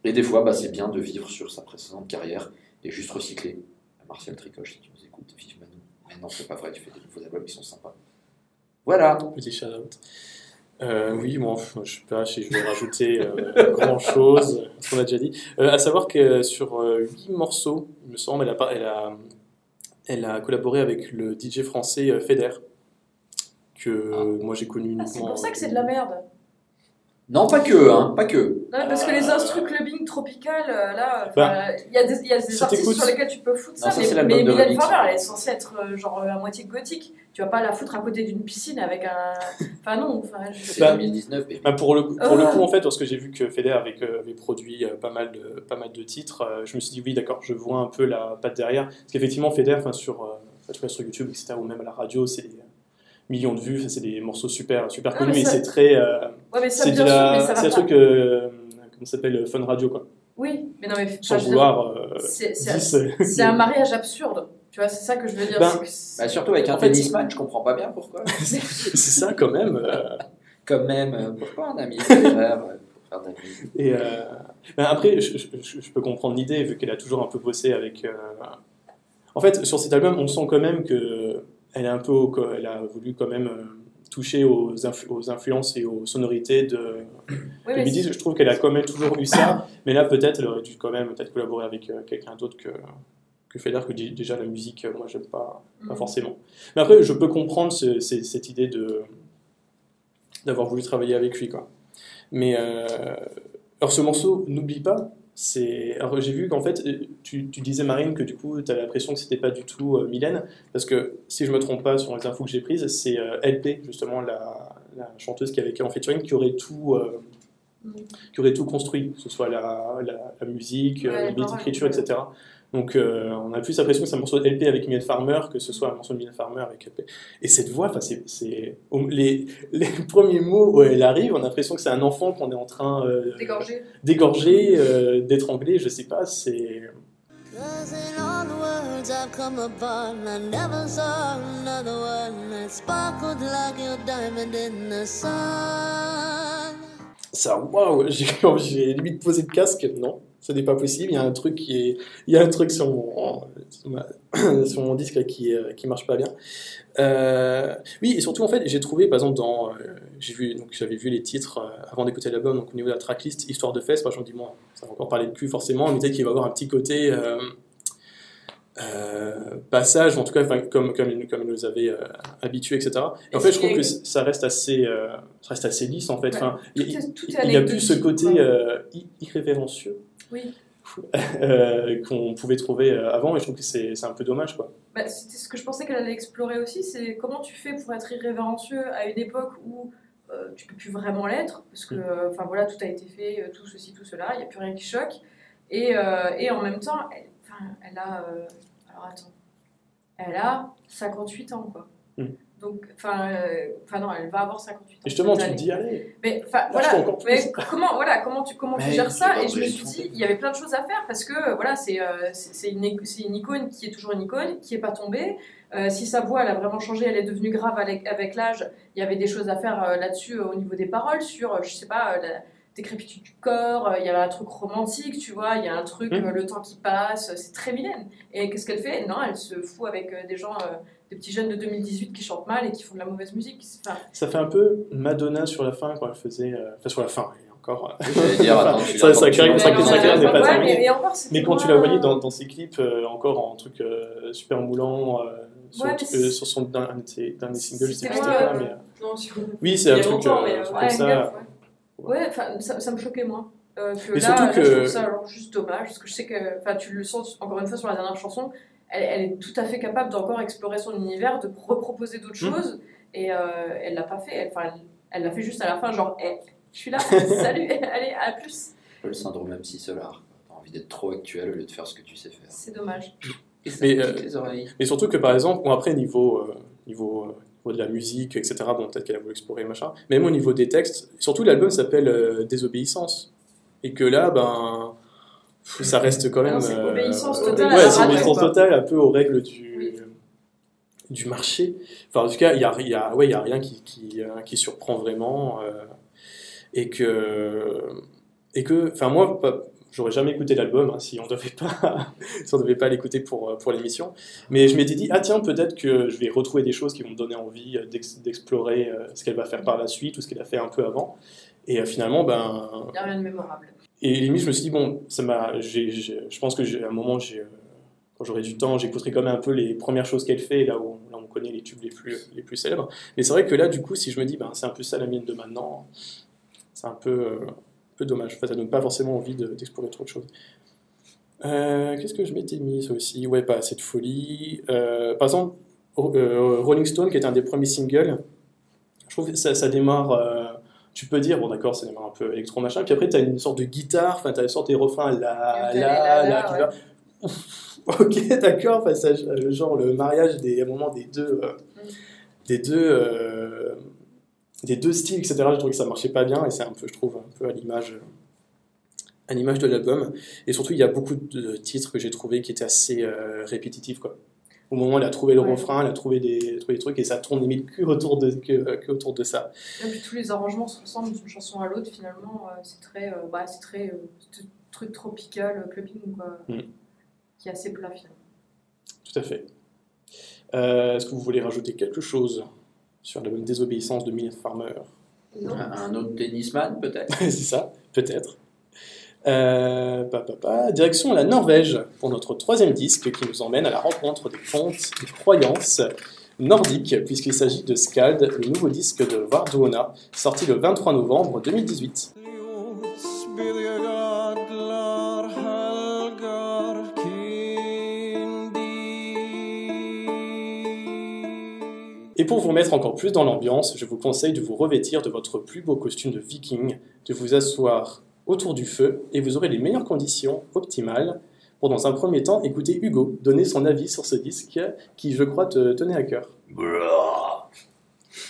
Et des fois, bah, c'est bien de vivre sur sa précédente carrière et juste recycler. Martial Tricoche, si tu nous écoutes, vive. Mais non, c'est pas vrai, tu fais des nouveaux albums qui sont sympas. Voilà. Petit shout-out. Euh, oui, bon, je sais pas si je vais rajouter euh, [laughs] grand chose, ce qu'on a déjà dit. Euh, à savoir que sur euh, 8 morceaux, il me semble, elle a, elle a, elle a collaboré avec le DJ français euh, Feder, que Ah. moi j'ai connu uniquement. Ah, c'est pour ça que c'est de la merde. Non, pas que, hein, pas que. Non, parce que les instrus clubbing tropical, euh, là, Bah, enfin, il y a des, il y a des artistes sur lesquels tu peux foutre ça, Non, ça, c'est mais, mais de Mylène. Farmer, elle est censée être euh, genre euh, à moitié gothique. Tu vas pas la foutre à côté d'une piscine avec un. Enfin, non, enfin, je C'est Bah, 2019, mais Bah, pour le, coup- pour le coup, en fait, lorsque j'ai vu que Feder avait, euh, avait produit euh, pas mal de, pas mal de titres, euh, je me suis dit oui, d'accord, je vois un peu la patte derrière. Parce qu'effectivement, Feder, enfin, sur, euh, sur YouTube, etc., ou même à la radio, c'est des millions de vues, enfin, c'est des morceaux super, super Ah, connus, mais c'est très. euh, Ouais, c'est de la- un truc, euh, comment ça s'appelle, Fun Radio, quoi. Oui, mais non, mais. Sans vouloir. euh, C'est c'est- 10, euh, c'est un [laughs] mariage absurde. Tu vois, c'est ça que je veux dire. Ben, bah, surtout avec un En fait, tennisman, je comprends pas bien pourquoi. [laughs] c'est ça quand même. euh, Quand même, euh, pourquoi un ami euh, Et euh, ben après, je, je- je- je peux comprendre l'idée, vu qu'elle a toujours un peu bossé avec. euh, En fait, sur cet album, on sent quand même que elle est un peu, au- elle a voulu quand même euh, toucher aux, influ- aux influences et aux sonorités de, Oui, de mais Midi. Je trouve qu'elle a quand même toujours eu ça, mais là peut-être elle aurait dû quand même peut-être collaborer avec euh, quelqu'un d'autre que que Feder, que dé- déjà la musique, euh, moi j'aime pas, pas Mhm. forcément. Mais après, je peux comprendre ce- ce- cette idée de d'avoir voulu travailler avec lui, quoi. Mais euh, alors ce morceau, n'oublie pas, c'est. Alors j'ai vu qu'en fait, tu, tu disais Marine que du coup, tu as l'impression que c'était pas du tout euh, Mylène, parce que si je me trompe pas sur les infos que j'ai prises, c'est euh, LP justement la, la chanteuse qui avait en featuring qui aurait tout euh, qui aurait tout construit, que ce soit la, la, la musique, Ouais, euh, l'écriture, etc. Donc euh, on a plus l'impression que c'est un morceau de LP avec Mylène Farmer que ce soit un morceau de Mylène Farmer avec LP. Et cette voix, enfin, c'est, les, les [laughs] premiers mots où elle arrive, on a l'impression que c'est un enfant qu'on est en train euh, d'égorger, euh, d'étrangler, je sais pas, c'est... Ça, waouh, [laughs] j'ai, j'ai limite posé le casque, non, ce n'est pas possible, il y a un truc qui est... Il y a un truc sur mon, sur [clears throat] disque qui, qui marche pas bien. Euh, oui, et surtout, en fait, j'ai trouvé, par exemple, dans... euh, j'ai vu, donc j'avais vu les titres euh, avant d'écouter l'album, donc au niveau de la tracklist, Histoire de fesses, moi je me dis, bon, ça va encore parler de cul forcément, on me disait qu'il va y avoir un petit côté... euh, euh, passage, en tout cas, comme, comme, il- comme il nous avait habitués, etc. Et en fait, je trouve que ça reste assez, ça reste assez lisse, en fait. Ouais. Enfin, il Tout est- tout il- est il y a plus ce côté irrévérencieux Oui. [laughs] euh, qu'on pouvait trouver euh, avant, et je trouve que c'est un peu dommage, quoi. Bah, C'était ce que je pensais qu'elle allait explorer aussi, c'est comment tu fais pour être irrévérencieux à une époque où euh, tu peux plus vraiment l'être, parce que Mm. euh, enfin voilà, tout a été fait, tout ceci, tout cela, il n'y a plus rien qui choque. Et, euh, et en même temps, elle, a. euh, alors attends. Elle a 58 ans, quoi. Mm. Donc, enfin, euh, enfin non, elle va avoir 58 ans. Et justement, tu te dis, allez, Mais voilà, mais [laughs] comment, voilà, comment tu, comment tu gères ça? Et je me suis dit, il y avait plein de choses à faire parce que euh, voilà, c'est euh, c'est c'est une, une icône qui est toujours une icône, qui est pas tombée. Euh, si sa voix, elle a vraiment changé, elle est devenue grave avec, avec l'âge, il y avait des choses à faire euh, là-dessus euh, au niveau des paroles, sur, euh, je sais pas, euh, la décrépitude du corps, euh, il y avait un truc romantique, tu vois, il y a un truc, Mhm. euh, le temps qui passe, c'est très Mylène. Et qu'est-ce qu'elle fait? Non, elle se fout avec euh, des gens, euh, des petits jeunes de 2018 qui chantent mal et qui font de la mauvaise musique. Enfin, ça fait un peu Madonna sur la fin, quand elle faisait... euh, Enfin, sur la fin, et encore... euh, dire, [laughs] attends, Ça- ça carrément n'est pas ouais, terminé. mais, mais encore, Mais quand tu la voyais dans, dans ses clips, euh, encore en truc euh, super moulant, euh, sur, Ouais, euh, sur son dernier, single, je sais plus c'était quoi, euh, mais... euh, Non, sur- Oui, c'est un a truc euh, euh, comme Ouais, ça. Ouais. Ça, ça me choquait moins. Euh, que Mais là, surtout là, que- je trouve ça alors juste dommage, parce que je sais que, enfin, tu le sens encore une fois sur la dernière chanson, elle, elle est tout à fait capable d'encore explorer son univers, de reproposer d'autres Mm. choses, et euh, elle l'a pas fait. Elle, enfin, elle, elle l'a fait juste à la fin, genre, hey, je suis là, [laughs] salut, allez, à plus. Le syndrome MC Solar. T'as envie d'être trop actuel au lieu de faire ce que tu sais faire. C'est dommage. Et ça Mais, me euh, les oreilles. Et surtout que par exemple, bon, après niveau, euh, niveau, euh, niveau de la musique, etc., bon, peut-être qu'elle a voulu explorer machin, même au niveau des textes, surtout l'album s'appelle euh, Désobéissance. Et que là, ben, ça reste quand même. Non, c'est obéissance euh, totale Ouais, c'est obéissance totale un peu aux règles du. Oui. du marché. Enfin, en tout cas, il n'y a, y a, ouais, y a rien qui, qui, euh, qui surprend vraiment. euh, et que. Et que. Enfin, moi, pas- j'aurais jamais écouté l'album hein, si on devait pas, [laughs] si on devait pas l'écouter pour, euh, pour l'émission. Mais je m'étais dit, ah tiens, peut-être que je vais retrouver des choses qui vont me donner envie euh, d'ex- d'explorer euh, ce qu'elle va faire par la suite ou ce qu'elle a fait un peu avant. Et finalement, ben. Il n'y a rien de mémorable. Et limite, je me suis dit, bon, ça m'a. Je pense que à un moment, quand j'aurai du temps, j'écouterai quand même un peu les premières choses qu'elle fait, là où, là on connaît les tubes les plus, les plus célèbres. Mais c'est vrai que là, du coup, si je me dis, ben, c'est un peu ça la mienne de maintenant, c'est un peu, euh, peu dommage. En fait, ça donne pas forcément envie de- d'explorer trop de choses. Euh, Qu'est-ce que je m'étais mis, ça aussi? Ouais, pas assez de folie. Euh, par exemple, euh, Rolling Stone, qui est un des premiers singles, je trouve que ça, ça démarre. tu peux dire, bon d'accord, ça démarre un peu électro machin, puis après tu as une sorte de guitare, enfin tu as une sorte de refrains là, là, là, qui va. [laughs] Ok, d'accord, enfin, genre le mariage des à un moment des deux, euh, des deux, des deux styles, etc. Je trouve que ça marchait pas bien et c'est un peu, je trouve, un peu à l'image, euh, à l'image de l'album. Et surtout, il y a beaucoup de titres que j'ai trouvé qui étaient assez euh, répétitifs, quoi. Au moment où elle a trouvé le Ouais. refrain, elle a trouvé des, trouvé des trucs et ça tourne limite que autour de, que, que autour de ça. Et puis tous les arrangements se ressemblent d'une chanson à l'autre, finalement, euh, c'est très, euh, bah, c'est très euh, truc tropical, euh, clubbing, quoi, Mm. qui est assez plat, finalement. Tout à fait. Euh, Est-ce que vous voulez rajouter quelque chose? Sur la bonne désobéissance de Mylène Farmer Non. Un, un autre tennisman, peut-être [laughs] C'est ça, peut-être. Euh, pa, pa, pa. Direction la Norvège pour notre troisième disque qui nous emmène à la rencontre des contes et croyances nordiques, puisqu'il s'agit de Skald, le nouveau disque de Vardona, sorti le 23 novembre 2018. Et pour vous mettre encore plus dans l'ambiance, je vous conseille de vous revêtir de votre plus beau costume de viking, de vous asseoir autour du feu, et vous aurez les meilleures conditions optimales pour, dans un premier temps, écouter Hugo donner son avis sur ce disque qui, je crois, te tenait à cœur.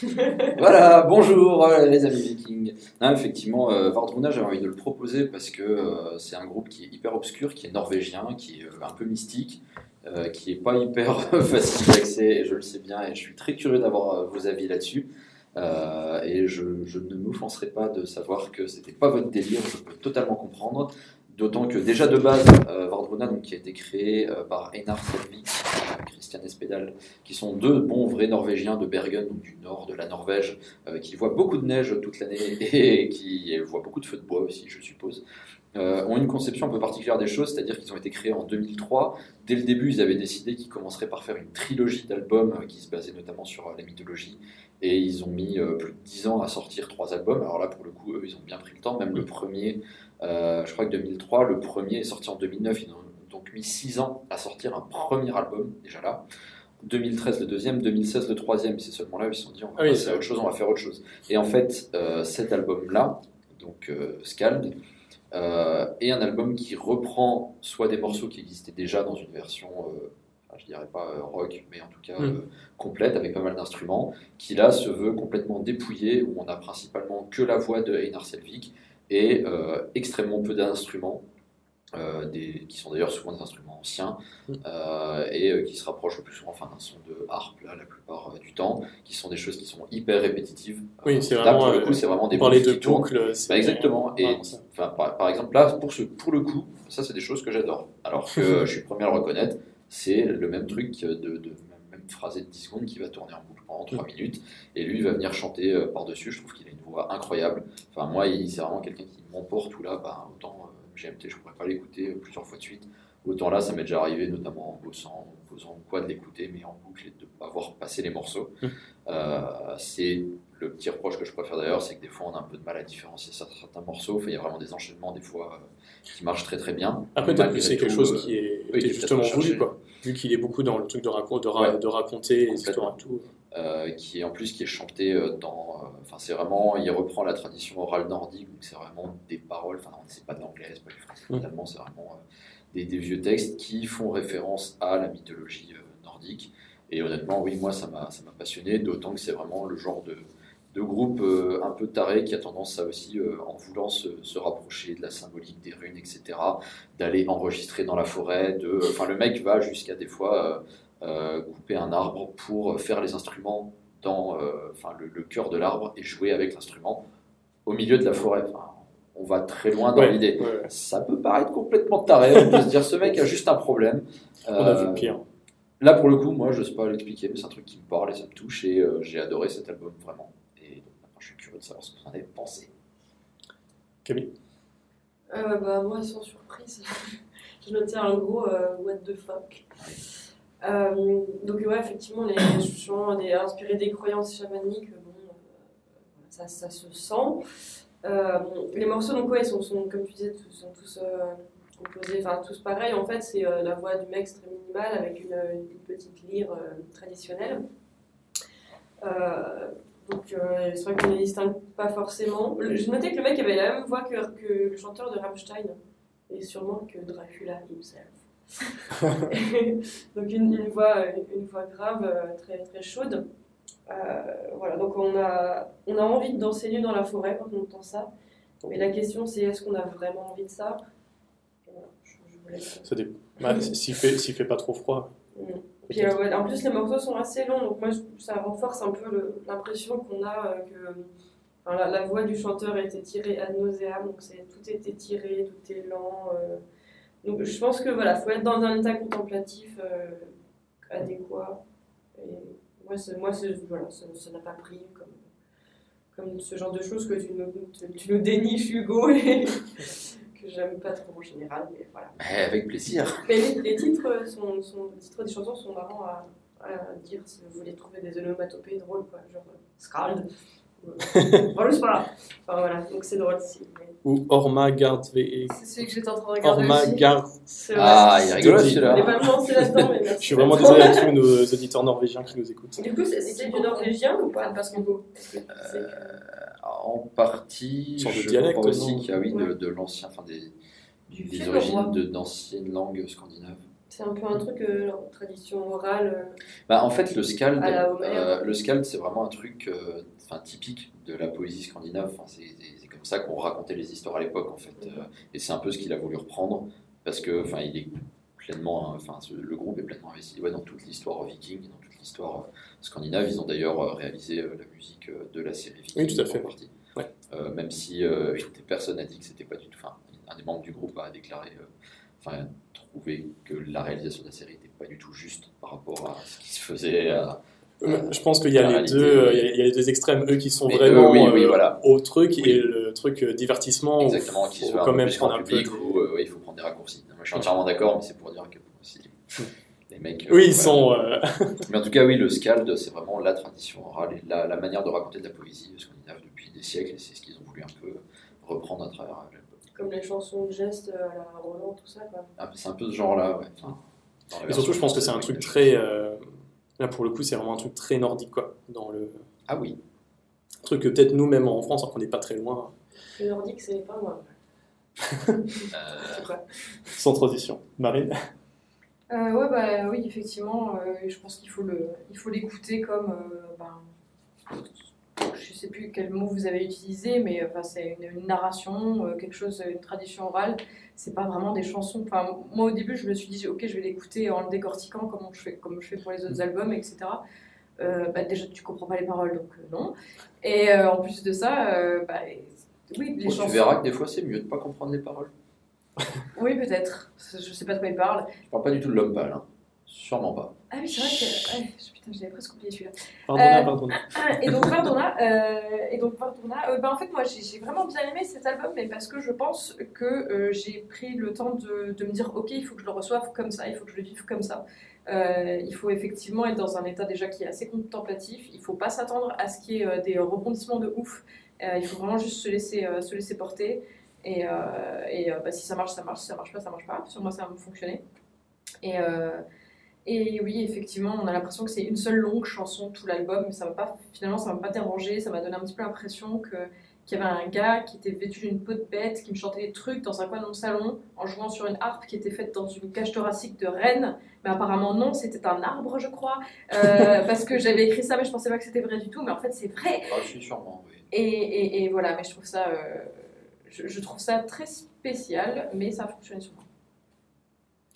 [laughs] voilà, bonjour euh, les amis vikings. Non, effectivement, euh, Vardruna, j'avais envie de le proposer parce que euh, c'est un groupe qui est hyper obscur, qui est norvégien, qui est euh, un peu mystique, euh, qui est pas hyper [laughs] facile d'accès, et je le sais bien, et je suis très curieux d'avoir euh, vos avis là-dessus. Euh, et je, ne m'offenserai pas de savoir que c'était pas votre délire, je peux totalement comprendre. D'autant que déjà de base, euh, Vardruna, donc, qui a été créé par Einar Selvik et Christian Espedal, qui sont deux bons vrais Norvégiens de Bergen, donc du nord de la Norvège, qui voient beaucoup de neige toute l'année [laughs] et qui voient beaucoup de feux de bois aussi, je suppose, euh, ont une conception un peu particulière des choses, c'est-à-dire qu'ils ont été créés en 2003. Dès le début, ils avaient décidé qu'ils commenceraient par faire une trilogie d'albums euh, qui se basait notamment sur euh, la mythologie, et ils ont mis plus de 10 ans à sortir trois albums. Alors là, pour le coup, eux, ils ont bien pris le temps, même le premier, je crois que 2003, le premier est sorti en 2009, ils ont donc mis 6 ans à sortir un premier album, déjà là. 2013 le deuxième, 2016 le troisième, c'est seulement là où ils se sont dit on va Ah oui, passer c'est à autre chose, on va faire autre chose. Et en fait, cet album-là, donc Scald, euh, est un album qui reprend soit des morceaux qui existaient déjà dans une version, euh, enfin, je dirais pas euh, rock, mais en tout cas Mm. complète, avec pas mal d'instruments, qui là se veut complètement dépouillé, où on a principalement que la voix de Einar Selvik et extrêmement peu d'instruments. Euh, des, qui sont d'ailleurs souvent des instruments anciens Mm. euh, et euh, qui se rapprochent le plus souvent enfin, d'un son de harpe là, la plupart du temps, qui sont des choses qui sont hyper répétitives. Oui, c'est vraiment, pour le coup, c'est vraiment des boucles de boucles. Bah, exactement. Et enfin, par, par exemple, là, pour, ce, pour le coup, ça, c'est des choses que j'adore. Alors que [laughs] je suis le premier à le reconnaître, c'est le même truc de, de, phrasé de 10 secondes qui va tourner en boucle pendant 3 minutes. Et lui, il va venir chanter par-dessus. Je trouve qu'il a une voix incroyable. Enfin, moi, c'est vraiment quelqu'un qui m'emporte. Ou là, bah, autant GMT, je pourrais pas l'écouter euh, plusieurs fois de suite. Autant là, ça m'est déjà arrivé, notamment en bossant, en posant quoi, de l'écouter, mais en boucle et de pas voir passer les morceaux. Mm. Euh, c'est le petit reproche que je préfère d'ailleurs, c'est que des fois on a un peu de mal à différencier certains morceaux. Enfin, il y a vraiment des enchaînements des fois euh, qui marchent très très bien. Après, peut-être que c'est quelque chose qui est, oui, qui est qui est justement voulu, quoi. Vu qu'il est beaucoup dans le truc de, raconter, de, ra- Ouais. de raconter les histoires et tout. Euh, qui est en plus qui est chanté euh, dans. euh, Enfin, c'est vraiment. Il reprend la tradition orale nordique, donc c'est vraiment des paroles. Enfin, c'est pas de l'anglais, c'est pas du français. Mm. Finalement, c'est vraiment des, des vieux textes qui font référence à la mythologie nordique. Et honnêtement, oui, moi, ça m'a passionné, d'autant que c'est vraiment le genre de, de groupe euh, un peu taré qui a tendance à aussi, euh, en voulant se, se rapprocher de la symbolique des runes, etc., d'aller enregistrer dans la forêt. De, enfin, le mec va jusqu'à des fois couper un arbre pour faire les instruments dans euh, enfin, le, le cœur de l'arbre et jouer avec l'instrument au milieu de la forêt. Enfin, on va très loin dans Ouais, l'idée. ouais. Ça peut paraître complètement taré, on peut se dire ce mec a juste un problème. [laughs] On a vu Euh, pire. Là, pour le coup, moi, je ne sais pas l'expliquer, mais c'est un truc qui me parle et ça me touche et euh, j'ai adoré cet album vraiment. Et maintenant, je suis curieux de savoir ce que vous en avez pensé. Camille? Euh, bah, moi, sans surprise, [laughs] je notais un gros euh, what the fuck. Euh, donc, ouais, effectivement, les chants des, inspirés des croyances chamaniques, bon, euh, ça, ça se sent. Euh, les morceaux, donc, ouais, sont, sont, comme tu disais, sont tous euh, composés, enfin, tous pareils. En fait, c'est euh, la voix du mec très minimale avec une, petite lyre euh, traditionnelle. Euh, donc, euh, c'est vrai qu'on ne les distingue pas forcément. Le- J'ai noté que le mec avait la même voix que, que le chanteur de Rammstein, et sûrement que Dracula himself. [laughs] donc, une, une voix, une voix grave, euh, très, très chaude. Euh, voilà, donc on a, on a envie de danser nu dans la forêt quand on entend ça. Mais la question, c'est est-ce qu'on a vraiment envie de ça? Voilà, je, je vous laisse. Ça dé- bah, [laughs] S'il fait, fait pas trop froid. Mm. Puis, euh, ouais, en plus, les morceaux sont assez longs, donc moi, je- ça renforce un peu l'impression qu'on a euh, que enfin, la, la voix du chanteur a été tirée ad nauseam, donc tout est étiré, tout est lent. euh. Donc je pense que voilà, faut être dans un état contemplatif euh, adéquat. Et moi, moi voilà, ça n'a pas pris comme, comme ce genre de choses que tu nous, tu, tu nous déniches, Hugo, [laughs] et que j'aime pas trop en général, mais voilà. Mais avec plaisir. Mais les, les titres, sont, sont- les titres des chansons sont marrants à, à dire si vous voulez trouver des onomatopées drôles, quoi, genre euh, Scald. Euh, Bon, c'est pas là. Enfin voilà, donc c'est drôle. Ou Orma Gard V. C'est celui que j'étais en train de regarder Orma aussi. Gard. C'est Ah, il est rigolo. Je celui-là. pas lancé là-dedans, mais merci. Je suis vraiment désolé à tous nos auditeurs norvégiens qui nous écoutent. Du coup, c'est- du norvégien ou pas Parce que- Euh, en partie, je dialecte, aussi non qu'il y a oui, de, Ouais. de l'ancien, enfin des, des origines d'anciennes langues scandinaves. C'est un peu un truc, euh, tradition orale. euh, Bah, en fait, le Homère. euh, le skald, c'est vraiment un truc euh, enfin, typique de la poésie scandinave. Enfin, c'est comme ça qu'on racontait les histoires à l'époque, en fait. Euh, et c'est un peu ce qu'il a voulu reprendre, parce que, enfin, il est pleinement, hein, enfin, ce- le groupe est pleinement investi ouais, dans toute l'histoire viking, dans toute l'histoire euh, scandinave. Ils ont d'ailleurs euh, réalisé euh, la musique euh, de la série Viking. Oui, tout à fait. en partie. Ouais. Euh, même si euh, une des personnes a dit que c'était pas du tout. Enfin, un des membres du groupe a déclaré, euh, enfin, trouvé que la réalisation de la série n'était pas du tout juste par rapport à ce qui se faisait. à- Euh, Je pense qu'il y a les deux, euh, il y a- il y a les deux extrêmes, eux qui sont Mais vraiment eux, oui, oui, euh, voilà. au truc Oui. et le truc euh, divertissement. où Exactement, qui se faut quand même plus prendre un peu. où euh, ouais, il faut prendre des raccourcis. Moi, je suis entièrement d'accord, mais c'est pour dire que aussi, les mecs. euh, Oui, ils voilà. sont. euh, [laughs] Mais en tout cas, oui, le skald, c'est vraiment la tradition orale et la, la manière de raconter de la poésie scandinave depuis des siècles, et c'est ce qu'ils ont voulu un peu reprendre à travers. Comme les chansons de gestes euh, à la Roland, tout ça. Quoi. Peu- C'est un peu ce genre-là, ouais. Enfin, Et surtout, je pense que c'est un truc très. Là, pour le coup, c'est vraiment un truc très nordique, quoi. Dans le Ah oui. truc que peut-être nous, même en France, alors qu'on n'est pas très loin, Le nordique, c'est pas moi. [laughs] Euh, quoi? Sans transition. Marine? Euh, ouais, bah oui, effectivement, euh, je pense qu'il faut le, il faut l'écouter comme, euh, ben, je sais plus quel mot vous avez utilisé, mais euh, enfin, c'est une, une narration, euh, quelque chose, une tradition orale. C'est pas vraiment des chansons. Enfin, moi au début, je me suis dit, ok, je vais l'écouter en le décortiquant comme je fais, comme je fais pour les autres albums, etc. Euh, bah, déjà, tu comprends pas les paroles, donc non. Et euh, en plus de ça, bah, oui, les chansons. tu verras que des fois, c'est mieux de pas comprendre les paroles. Oui, peut-être. Je sais pas de quoi il parle. Je parle pas du tout de l'homme pâle, hein. Sûrement pas. Ah oui, c'est vrai que. ouais, putain, j'avais presque oublié celui-là. Pardonna, Euh, pardonna. Ah, et donc Vardona, euh, et donc Vardona, euh, ben, en fait moi j'ai j'ai vraiment bien aimé cet album, mais parce que je pense que euh, j'ai pris le temps de, de me dire ok il faut que je le reçoive comme ça, il faut que je le vive comme ça. Euh, il faut effectivement être dans un état déjà qui est assez contemplatif, il faut pas s'attendre à ce qu'il y ait euh, des rebondissements de ouf, Euh, il faut vraiment juste se laisser, euh, se laisser porter. Et, euh, et euh, bah, si ça marche, ça marche, si ça marche pas, ça marche pas. Sur moi ça va me fonctionner. Et, euh, et oui, effectivement, on a l'impression que c'est une seule longue chanson tout l'album, mais ça m'a pas finalement ça m'a pas dérangé, ça m'a donné un petit peu l'impression que qu'il y avait un gars qui était vêtu d'une peau de bête, qui me chantait des trucs dans un coin de mon salon en jouant sur une harpe qui était faite dans une cage thoracique de Rennes. Mais apparemment non, c'était un arbre, je crois, Euh, [laughs] parce que j'avais écrit ça, mais je pensais pas que c'était vrai du tout. Mais en fait, c'est vrai. Ah, je suis sûrement, oui. Et, et- et voilà, mais je trouve ça, euh, je, je trouve ça très spécial, mais ça a fonctionné sur moi.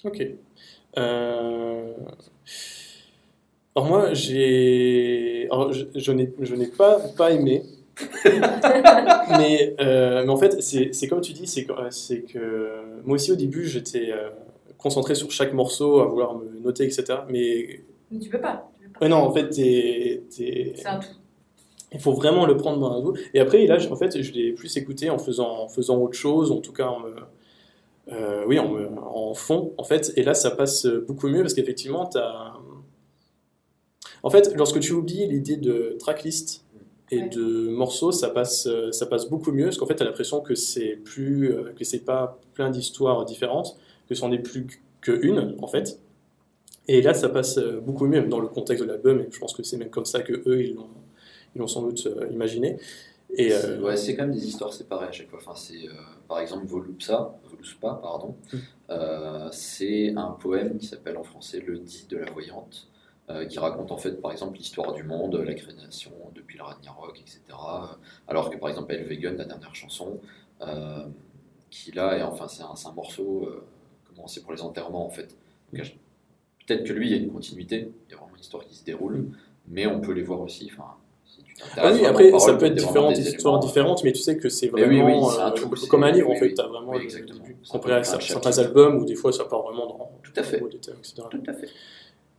Ok. Euh, Alors moi, j'ai... Je, je n'ai, pas, pas aimé, [laughs] mais, euh, mais en fait, c'est, comme tu dis, c'est que, c'est que moi aussi au début, j'étais euh, concentré sur chaque morceau, à vouloir me noter, etc. Mais Mais tu peux pas. tu peux pas. ouais, non, en fait, t'es, C'est un tout. il faut vraiment le prendre dans un dos. Et après, là, en fait, je l'ai plus écouté en faisant, en faisant autre chose, en tout cas en me, euh, oui, en, fond, en fait. Et là, ça passe beaucoup mieux parce qu'effectivement, t'as... En fait, lorsque tu oublies l'idée de tracklist et Ouais. de morceaux, ça passe, euh, ça passe beaucoup mieux parce qu'en fait, tu as l'impression que c'est plus, euh, que c'est pas plein d'histoires différentes, que c'en est plus qu'une, en fait. Et là, ça passe euh, beaucoup mieux, même dans le contexte de l'album, et je pense que c'est même comme ça que eux, ils l'ont, ils l'ont sans doute euh, imaginé. Et, euh, C'est- Ouais, c'est quand même des histoires séparées à chaque fois. Enfin, c'est, euh, par exemple, Volupsa, Voluspa, pardon. Mm. Euh, c'est un poème qui s'appelle en français Le dit de la voyante, qui raconte en fait, par exemple, l'histoire du monde, la création depuis le Ragnarok, etc. Alors que, par exemple, Elvegen, la dernière chanson, qui là, est, enfin, c'est un, un morceau, comment c'est pour les enterrements en fait. Peut-être que lui, il y a une continuité, il y a vraiment une histoire qui se déroule, mais on peut les voir aussi. Enfin, Ah oui, après, ça peut être différentes des histoires différentes, mais tu sais que c'est oui, vraiment oui, c'est un euh, tout, comme un livre, en fait. Tu as vraiment exactement. un certains albums où des fois ça part vraiment dans Tout à fait. etc. Tout à fait.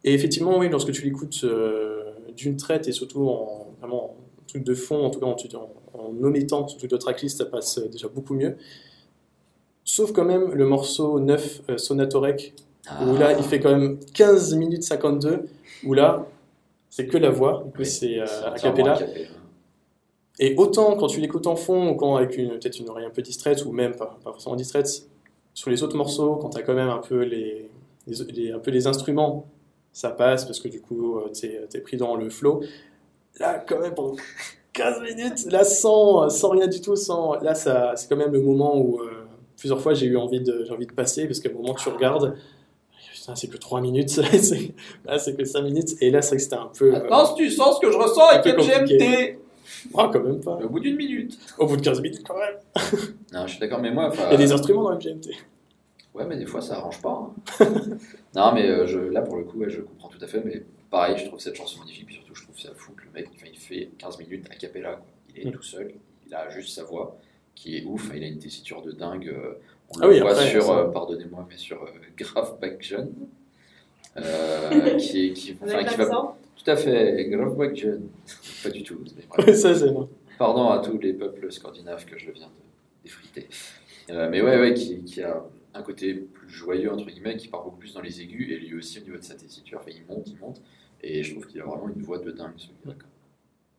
Et effectivement, oui, lorsque tu l'écoutes euh, d'une traite et surtout en vraiment en truc de fond, en tout cas en, en, en omettant ce truc de tracklist, ça passe euh, déjà beaucoup mieux. Sauf quand même le morceau 9, euh, Sonatorek, où là il fait quand même 15 minutes 52, où là c'est que la voix, du coup Oui, c'est euh, C'est a cappella. Et autant quand tu l'écoutes en fond, ou quand avec une peut-être une oreille un peu distraite, ou même pas, pas forcément distraite, sur les autres morceaux, quand tu as quand même un peu les, les- les- un peu les instruments, ça passe parce que du coup, tu es, pris dans le flow. Là, quand même, pendant [laughs] 15 minutes, là, sans, sans rien du tout, sans, là, c'est quand même le moment où euh, plusieurs fois j'ai eu envie de, envie de passer parce qu'à un moment, tu regardes. Putain, c'est que 3 minutes, [laughs] c'est- là c'est que 5 minutes, et là c'est vrai que c'était un peu. euh, Attends, si tu sens ce que je ressens avec. MGMT ah, quand même pas. Au bout d'une minute. Au bout de 15 minutes, quand même. [laughs] Non, je suis d'accord, mais moi, enfin, Il y a des instruments dans MGMT. Ouais, mais des fois, ça arrange pas. hein. [laughs] non, mais euh, je, là, pour le coup, ouais, je comprends tout à fait. Mais pareil, je trouve cette chanson magnifique. Puis surtout, je trouve ça fou que le mec, enfin, il fait 15 minutes a cappella. Quoi. Il est Mm. tout seul. Il a juste sa voix qui est ouf. Il a une tessiture de dingue. euh, On Ah le oui, voit après, sur, euh, pardonnez-moi, mais sur euh, [laughs] Grave euh, qui, est, qui, enfin, qui va tout à fait Grave Back John. Pas du tout. mais ça, c'est bon. Pardon à tous les peuples scandinaves que je viens de défriter. Euh, mais ouais, ouais, qui, qui a un côté plus joyeux, entre guillemets, qui part beaucoup plus dans les aigus, et lui aussi au niveau de sa tessiture, enfin, il monte, il monte, et je trouve qu'il a vraiment une voix de dingue, ce gars, quoi.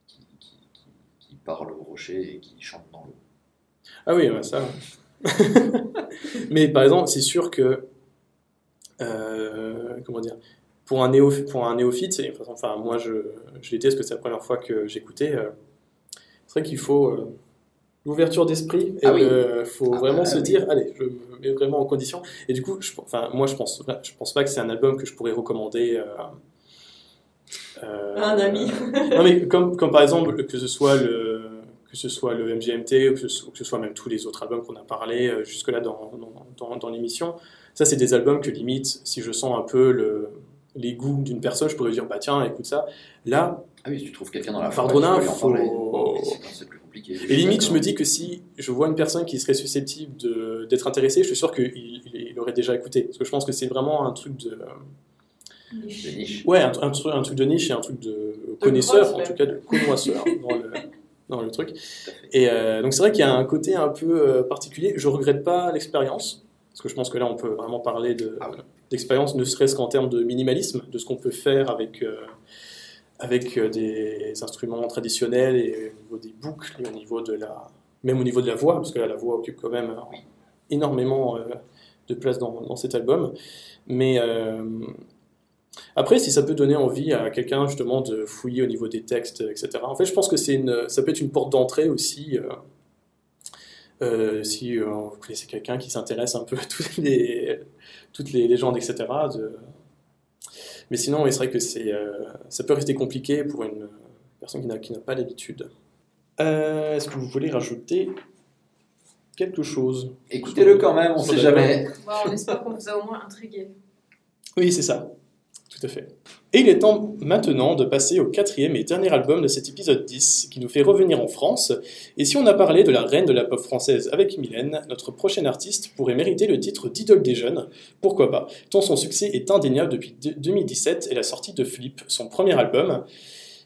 qui, qui, qui, qui parle au rocher et qui chante dans l'eau. Ah oui, ouais, ça. [laughs] Mais par exemple, c'est sûr que. euh, comment dire pour un, néo, pour un néophyte, enfin, moi je, je l'étais parce que c'est la première fois que j'écoutais. euh, c'est vrai qu'il faut euh, l'ouverture d'esprit et Ah oui. faut Ah vraiment bah se oui. dire allez, je me mets vraiment en condition. Et du coup, je, enfin, moi je pense, je pense pas que c'est un album que je pourrais recommander. euh, Un ami. [laughs] non mais comme, comme par exemple que ce soit le que ce soit le MGMT ou que ce soit, ou que ce soit même tous les autres albums qu'on a parlé euh, jusque-là dans, dans, dans, dans l'émission, ça c'est des albums que limite si je sens un peu le, les goûts d'une personne, je pourrais dire bah tiens écoute ça. Là Ah oui, si tu trouves quelqu'un dans la en faut- c'est plus compliqué. et limite je me dis que si je vois une personne qui serait susceptible de- d'être intéressée, je suis sûr qu'il il, il aurait déjà écouté parce que je pense que c'est vraiment un truc de De niche. Ouais, un, un truc, un truc de niche et un truc de connaisseur, en tout cas de connoisseur dans, le, dans le truc. Et euh, donc c'est vrai qu'il y a un côté un peu euh, particulier. Je regrette pas l'expérience, parce que je pense que là on peut vraiment parler de- Ah d'expérience, ne serait-ce qu'en termes de minimalisme, de ce qu'on peut faire avec, euh, avec des instruments traditionnels et au niveau des boucles, et au niveau de la, même au niveau de la voix, parce que là la voix occupe quand même énormément de place dans, dans cet album. Mais après, si ça peut donner envie à quelqu'un justement de fouiller au niveau des textes, etc. En fait, je pense que c'est une, ça peut être une porte d'entrée aussi. euh, euh, si euh, vous connaissez quelqu'un qui s'intéresse un peu à toutes les, toutes les légendes, etc. de- Mais sinon, oui, c'est vrai que c'est, euh, ça peut rester compliqué pour une personne qui n'a, qui n'a pas l'habitude. Euh, est-ce que vous voulez rajouter quelque chose? Écoutez-le quand même, on Sur sait jamais. Bon, on espère qu'on vous a au moins intrigué. Oui, c'est ça. Tout à fait. Et il est temps maintenant de passer au quatrième et dernier album de cet épisode 10, qui nous fait revenir en France. Et si on a parlé de la reine de la pop française avec Mylène, notre prochain artiste pourrait mériter le titre d'idole des jeunes. Pourquoi pas? Tant son succès est indéniable depuis de- 2017 et la sortie de Flip, son premier album.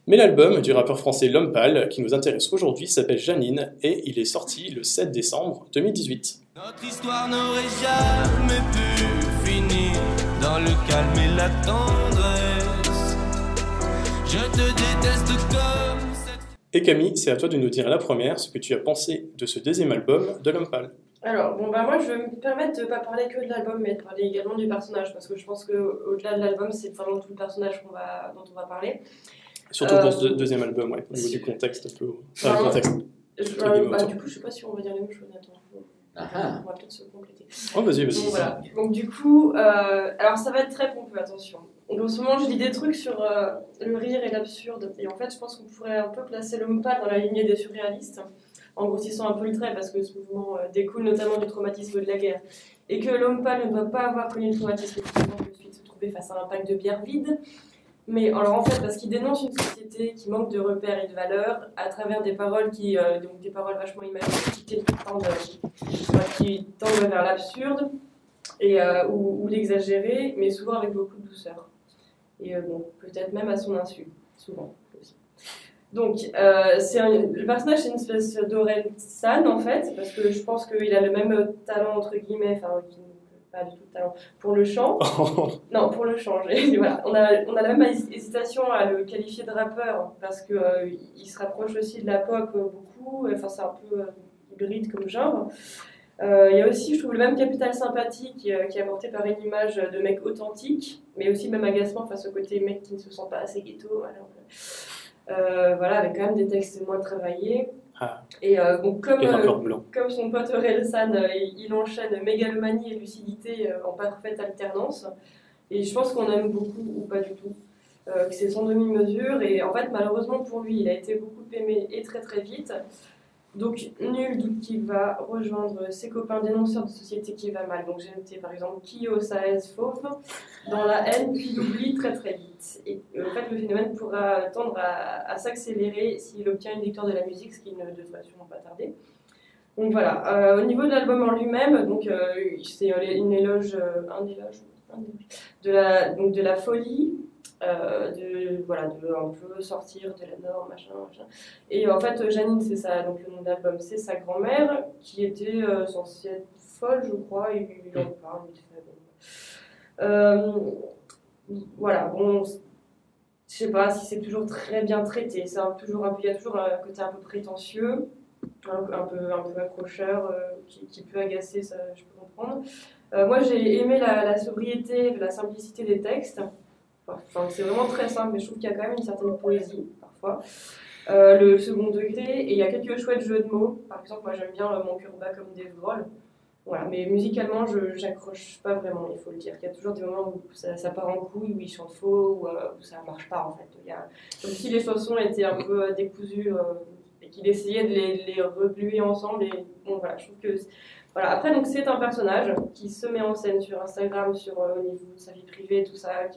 Mais l'album du rappeur français L'Homme Pâle, qui nous intéresse aujourd'hui, s'appelle Janine et il est sorti le 7 décembre 2018. Notre histoire n'aurait dans le calme et la tendresse. Je te déteste comme cette Et Camille, c'est à toi de nous dire la première ce que tu as pensé de ce deuxième album de L'Homme Pâle. Alors, bon, bah moi, je vais me permettre de ne pas parler que de l'album, mais de parler également du personnage, parce que je pense qu'au-delà de l'album, c'est vraiment tout le personnage va, dont on va parler. Surtout Euh, pour ce deux- deuxième album, ouais, au niveau du contexte un peu. Enfin, contexte. Je- guillemets, bah, du coup, je sais pas si on va dire les mêmes choses, attends. Ah ah. On va peut-être se compléter. Oh, vas-y, Donc vas-y. voilà. Donc du coup, euh, alors ça va être très pompeux, attention. Donc en ce moment, je lis des trucs sur euh, le rire et l'absurde. Et en fait, je pense qu'on pourrait un peu placer l'homme pâle dans la lignée des surréalistes, en grossissant un peu le trait, parce que ce mouvement euh, découle notamment du traumatisme de la guerre. Et que l'homme pâle ne doit pas avoir connu le traumatisme de suite se trouver face à un pack de bière vide. Mais alors en fait, parce qu'il dénonce une société qui manque de repères et de valeurs à travers des paroles qui, euh, donc des paroles vachement imaginaires, qui tendent, vers l'absurde et, euh, ou, ou l'exagérer, mais souvent avec beaucoup de douceur. Et euh, bon, peut-être même à son insu, souvent aussi. Donc, un- le personnage, c'est une espèce d'Aurel San, en fait, parce que je pense qu'il a le même talent, entre guillemets, pas du tout de talent. Pour le chant, [laughs] non, pour le chant, voilà. on, a, on a la même hés- hésitation à le qualifier de rappeur parce qu'il il se rapproche aussi de la pop euh, beaucoup, enfin c'est un peu euh, hybride comme genre. Euh, Il y a aussi, je trouve, le même capital sympathique euh, qui est apporté par une image de mec authentique, mais aussi même agacement face au côté mec qui ne se sent pas assez ghetto. Euh, voilà, avec quand même des textes moins travaillés. Ah. Et euh, donc, comme, euh, comme son pote Relsan, euh, il enchaîne mégalomanie et lucidité euh, en parfaite alternance. Et je pense qu'on aime beaucoup, ou pas du tout, que c'est sans demi-mesure. Et en fait, malheureusement pour lui, il a été beaucoup aimé et très très vite. Donc, nul doute qu'il va rejoindre ses copains dénonceurs de société qui va mal. Donc, j'ai noté par exemple Kyo Saez Fauve dans la haine, puis l'oubli très très vite. Et euh, en fait, le phénomène pourra tendre à, s'accélérer s'il obtient une victoire de la musique, ce qui ne devrait sûrement pas tarder. Donc voilà, Euh, au niveau de l'album en lui-même, donc euh, c'est une éloge, un éloge, un éloge de la, donc de la folie, euh, de voilà, de un peu sortir de la norme, machin, machin. Et en fait, Janine, c'est ça, donc le nom de l'album, c'est sa grand-mère qui était euh, censée être folle, je crois, et il en parle vite fait. Euh, voilà, bon, je sais pas si c'est toujours très bien traité. C'est toujours un il y a toujours un côté un peu prétentieux, un, un peu, un peu accrocheur, euh, qui, qui peut agacer, ça, je peux comprendre. Euh, moi, j'ai aimé la, la sobriété, la simplicité des textes. C'est vraiment très simple, mais je trouve qu'il y a quand même une certaine poésie parfois. Euh, le second degré, et il y a quelques chouettes jeux de mots. Par exemple, moi j'aime bien euh, Mon cœur bat comme des Grohl. Voilà, mais musicalement, je j'accroche pas vraiment, il faut le dire. Il y a toujours des moments où ça, part en couille, où ils chantent faux, où, euh, où ça marche pas en fait. Il y a, comme si les chansons étaient un peu euh, décousues et qu'il essayait de les, les regluer ensemble. Et bon, voilà, je trouve que. Voilà. Après, donc c'est un personnage qui se met en scène sur Instagram, sur, au niveau de sa vie privée, tout ça,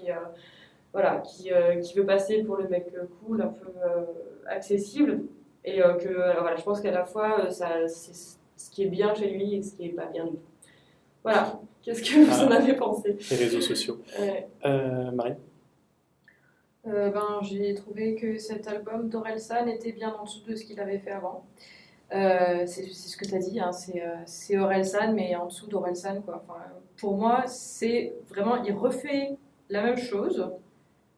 voilà, qui, euh, qui veut passer pour le mec cool, un peu euh, accessible. Et euh, que alors voilà, je pense qu'à la fois, ça, c'est ce qui est bien chez lui et ce qui est pas bien du tout. Voilà. Qu'est-ce que vous en avez pensé? Les réseaux sociaux. Ouais. Euh, Marie Euh, ben, j'ai trouvé que cet album d'Orelsan était bien en dessous de ce qu'il avait fait avant. Euh, c'est c'est ce que tu as dit, hein, c'est euh, c'est Orelsan, mais en dessous d'Orelsan. Quoi. Enfin, pour moi, c'est vraiment, il refait la même chose,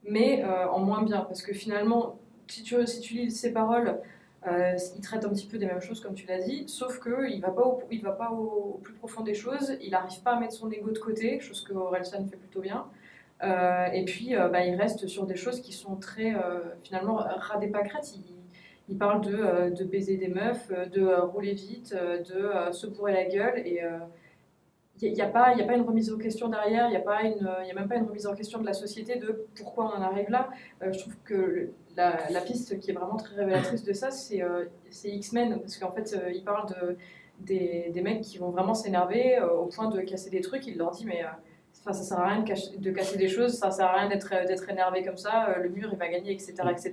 mais euh, en moins bien. Parce que finalement, si tu, si tu lis ses paroles, euh, il traite un petit peu des mêmes choses, comme tu l'as dit, sauf qu'il ne va pas, au, il va pas au, plus profond des choses, il n'arrive pas à mettre son ego de côté, chose que Orelsan fait plutôt bien. Euh, et puis, bah, il reste sur des choses qui sont très, finalement, pâquerettes. Il, il parle de, de baiser des meufs, de rouler vite, de se bourrer la gueule. Et il n'y a, pas- a pas une remise en question derrière, il n'y a, y a même pas une remise en question de la société de pourquoi on en arrive là. Euh, je trouve que la, piste qui est vraiment très révélatrice de ça, c'est euh, X-Men. Parce qu'en fait, euh, il parle de, des, des mecs qui vont vraiment s'énerver euh, au point de casser des trucs. Il leur dit, mais. euh, Enfin, ça sert à rien de, casser des choses, ça sert à rien d'être énervé comme ça, euh, le mur il va gagner, etc. etc.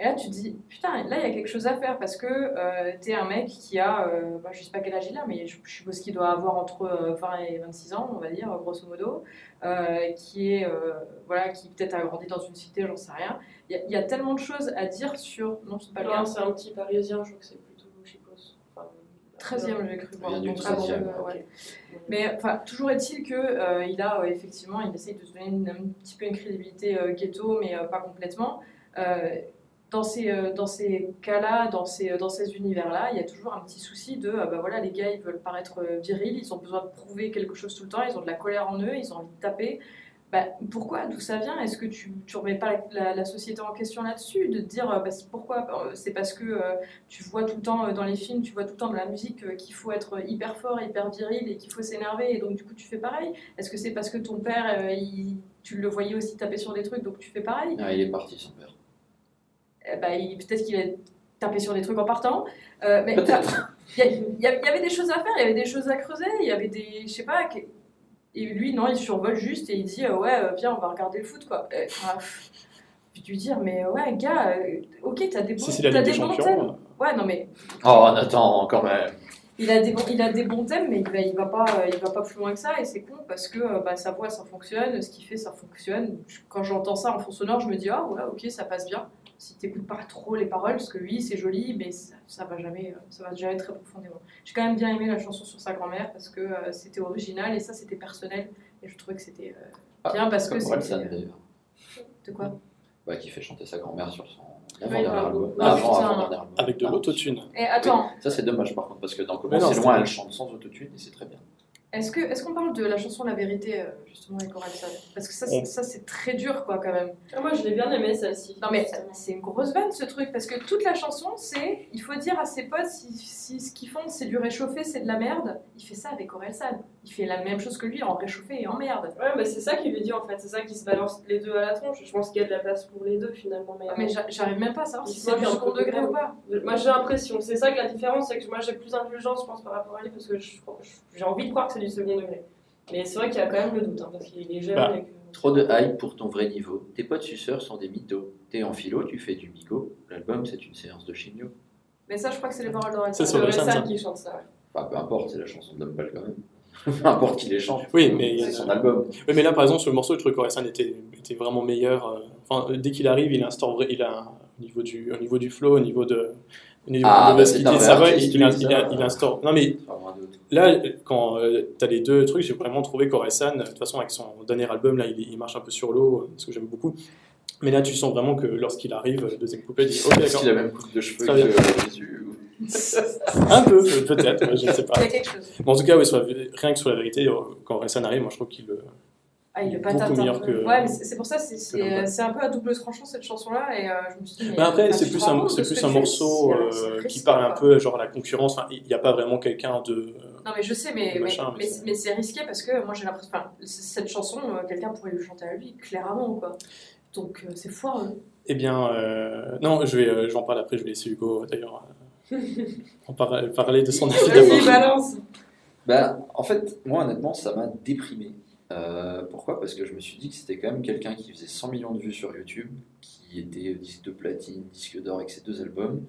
Et là, tu te dis, putain, là, il y a quelque chose à faire parce que euh, t'es un mec qui a, euh, bah, je sais pas quel âge il a, mais je, je suppose qu'il doit avoir entre euh, 20 et 26 ans, on va dire, grosso modo, euh, qui est, euh, voilà, qui peut-être a grandi dans une cité, j'en sais rien. Il y, a- il y a tellement de choses à dire sur, non, c'est pas le cas, c'est un petit parisien, je crois que c'est plutôt Chicos. Enfin, 13e, j'ai cru voir. Donc, 13e, euh, ouais. Mais enfin, toujours est-il que euh, il a euh, effectivement, il essaye de se donner une- un petit peu une crédibilité euh, ghetto, mais euh, pas complètement. Euh, dans ces, euh, dans ces cas-là, dans ces, dans ces univers-là, il y a toujours un petit souci de, euh, bah voilà, les gars, ils veulent paraître euh, virils, ils ont besoin de prouver quelque chose tout le temps, ils ont de la colère en eux, ils ont envie de taper. Bah, pourquoi D'où ça vient? Est-ce que tu ne remets pas la, société en question là-dessus De te dire, euh, bah, pourquoi Euh, C'est parce que euh, tu vois tout le temps euh, dans les films, tu vois tout le temps dans la musique euh, qu'il faut être hyper fort, hyper viril et qu'il faut s'énerver et donc du coup tu fais pareil? Est-ce que c'est parce que ton père, euh, il- tu le voyais aussi taper sur des trucs donc tu fais pareil? Ah, il est parti, son père. Il- Peut-être qu'il a tapé sur des trucs en partant. Euh, mais il y, avait des choses à faire, il y avait des choses à creuser, il y avait des. Je sais pas. que- Et lui, non, il survole juste et il dit euh, Ouais, euh, viens, on va regarder le foot, quoi. Euh, Puis tu lui dire Mais ouais, gars, euh, ok, t'as des bons, Si t'as des des bons thèmes. Ouais, non, mais Oh, Nathan, quand même. il a des bons, il a des bons thèmes, mais il va, il va pas, il va pas plus loin que ça, et c'est con parce que bah, sa voix ça fonctionne, ce qu'il fait ça fonctionne. Quand j'entends ça en fond sonore, je me dis ah ouais, ok, ça passe bien. Si t'écoutes pas trop les paroles, parce que oui, c'est joli, mais ça, ça va jamais, euh, ça va jamais très profondément. J'ai quand même bien aimé la chanson sur sa grand-mère parce que euh, c'était original et ça c'était personnel et je trouvais que c'était euh, Ah, bien parce que c'était. Euh. De quoi? Ouais, qui fait chanter sa grand-mère sur son Oui, album. Ah, avant, album. Avec de Ah. l'autotune. Et attends, Ça c'est dommage par contre parce que dans Comment c'est loin elle chante sans autotune et c'est très bien. Est-ce que est-ce qu'on parle de la chanson La Vérité euh, justement avec Orelsan Parce que ça, c'est- On- ça c'est très dur quoi quand même. Ah, moi, je l'ai bien aimé celle-ci. Non mais c'est une grosse vanne ce truc parce que toute la chanson c'est il faut dire à ses potes si, si ce qu'ils font c'est du réchauffé c'est de la merde. Il fait ça avec Orelsan. Il fait la même chose que lui en réchauffé et en merde. Ouais, mais c'est ça qu'il lui dit en fait, c'est ça qui se balance les deux à la tronche. Je pense qu'il y a de la place pour les deux finalement. Mais, Ah, Mais j'a- j'arrive même pas à savoir Il si se c'est du un second degré ou pas. Moi j'ai l'impression, c'est ça que la différence, c'est que moi j'ai plus d'intelligence, je pense, par rapport à lui, parce que j'ai envie de croire que c'est du second degré. Mais c'est vrai qu'il y a quand même le doute, hein, parce qu'il est jeune Bah. et que. Trop de hype pour ton vrai niveau. Tes potes suceurs sont des mythos. T'es en philo, tu fais du bigot. L'album c'est une séance de chimio. Mais ça je crois que c'est les paroles le Orelsan qui chante ça. ouais. Enfin peu importe, c'est la chanson de Lumpal quand même. [laughs] peu importe qui les chante. Oui, mais- c'est son album. Oui, mais là, par exemple, sur le morceau, je trouvais qu'Orelsan était, était vraiment meilleur. euh, Enfin, dès qu'il arrive, il instaure il a un- au niveau du, au niveau du flow, au niveau de, Ah, bah, qu'il ça va, artiste, il, instaure. Non, mais d'autre. là, quand tu as les deux trucs, j'ai vraiment trouvé qu'Orelsan, de toute façon, avec son dernier album, là, il, il marche un peu sur l'eau, euh, ce que j'aime beaucoup. Mais là, tu sens vraiment que lorsqu'il arrive, le deuxième couplet, il dit Ok, Est-ce d'accord. qu'il a même coupe de cheveux que euh, [laughs] Un peu, peut-être, je ne sais pas. Il y a quelque chose. Mais en tout cas, sur la- rien que sur la vérité, euh, quand Orelsan arrive, moi, je trouve qu'il. Ah, il est Beaucoup patate. meilleur hein. que- Ouais, mais c'est pour ça, c'est- c'est Lumpal. c'est un peu à double tranchant cette chanson-là. Et euh, je me suis dit, Mais après, enfin, c'est plus un, c'est plus un morceau euh, qui parle un peu genre à la concurrence. Enfin, il n'y a pas vraiment quelqu'un de. Non, mais je sais, mais, mais, Machin, mais mais, c'est- risqué parce que moi j'ai l'impression. Enfin, cette chanson, euh, quelqu'un pourrait lui chanter à lui, clairement, quoi. Donc euh, c'est foireux. Eh bien, euh, non, je vais, euh, j'en parle après. Je vais laisser Hugo d'ailleurs euh, [laughs] en parler de son avis d'abord. balance Bah, en fait, moi honnêtement, ça m'a déprimé. Euh, pourquoi? Parce que je me suis dit que c'était quand même quelqu'un qui faisait 100 millions de vues sur YouTube, qui était disque de platine, disque d'or avec ses deux albums.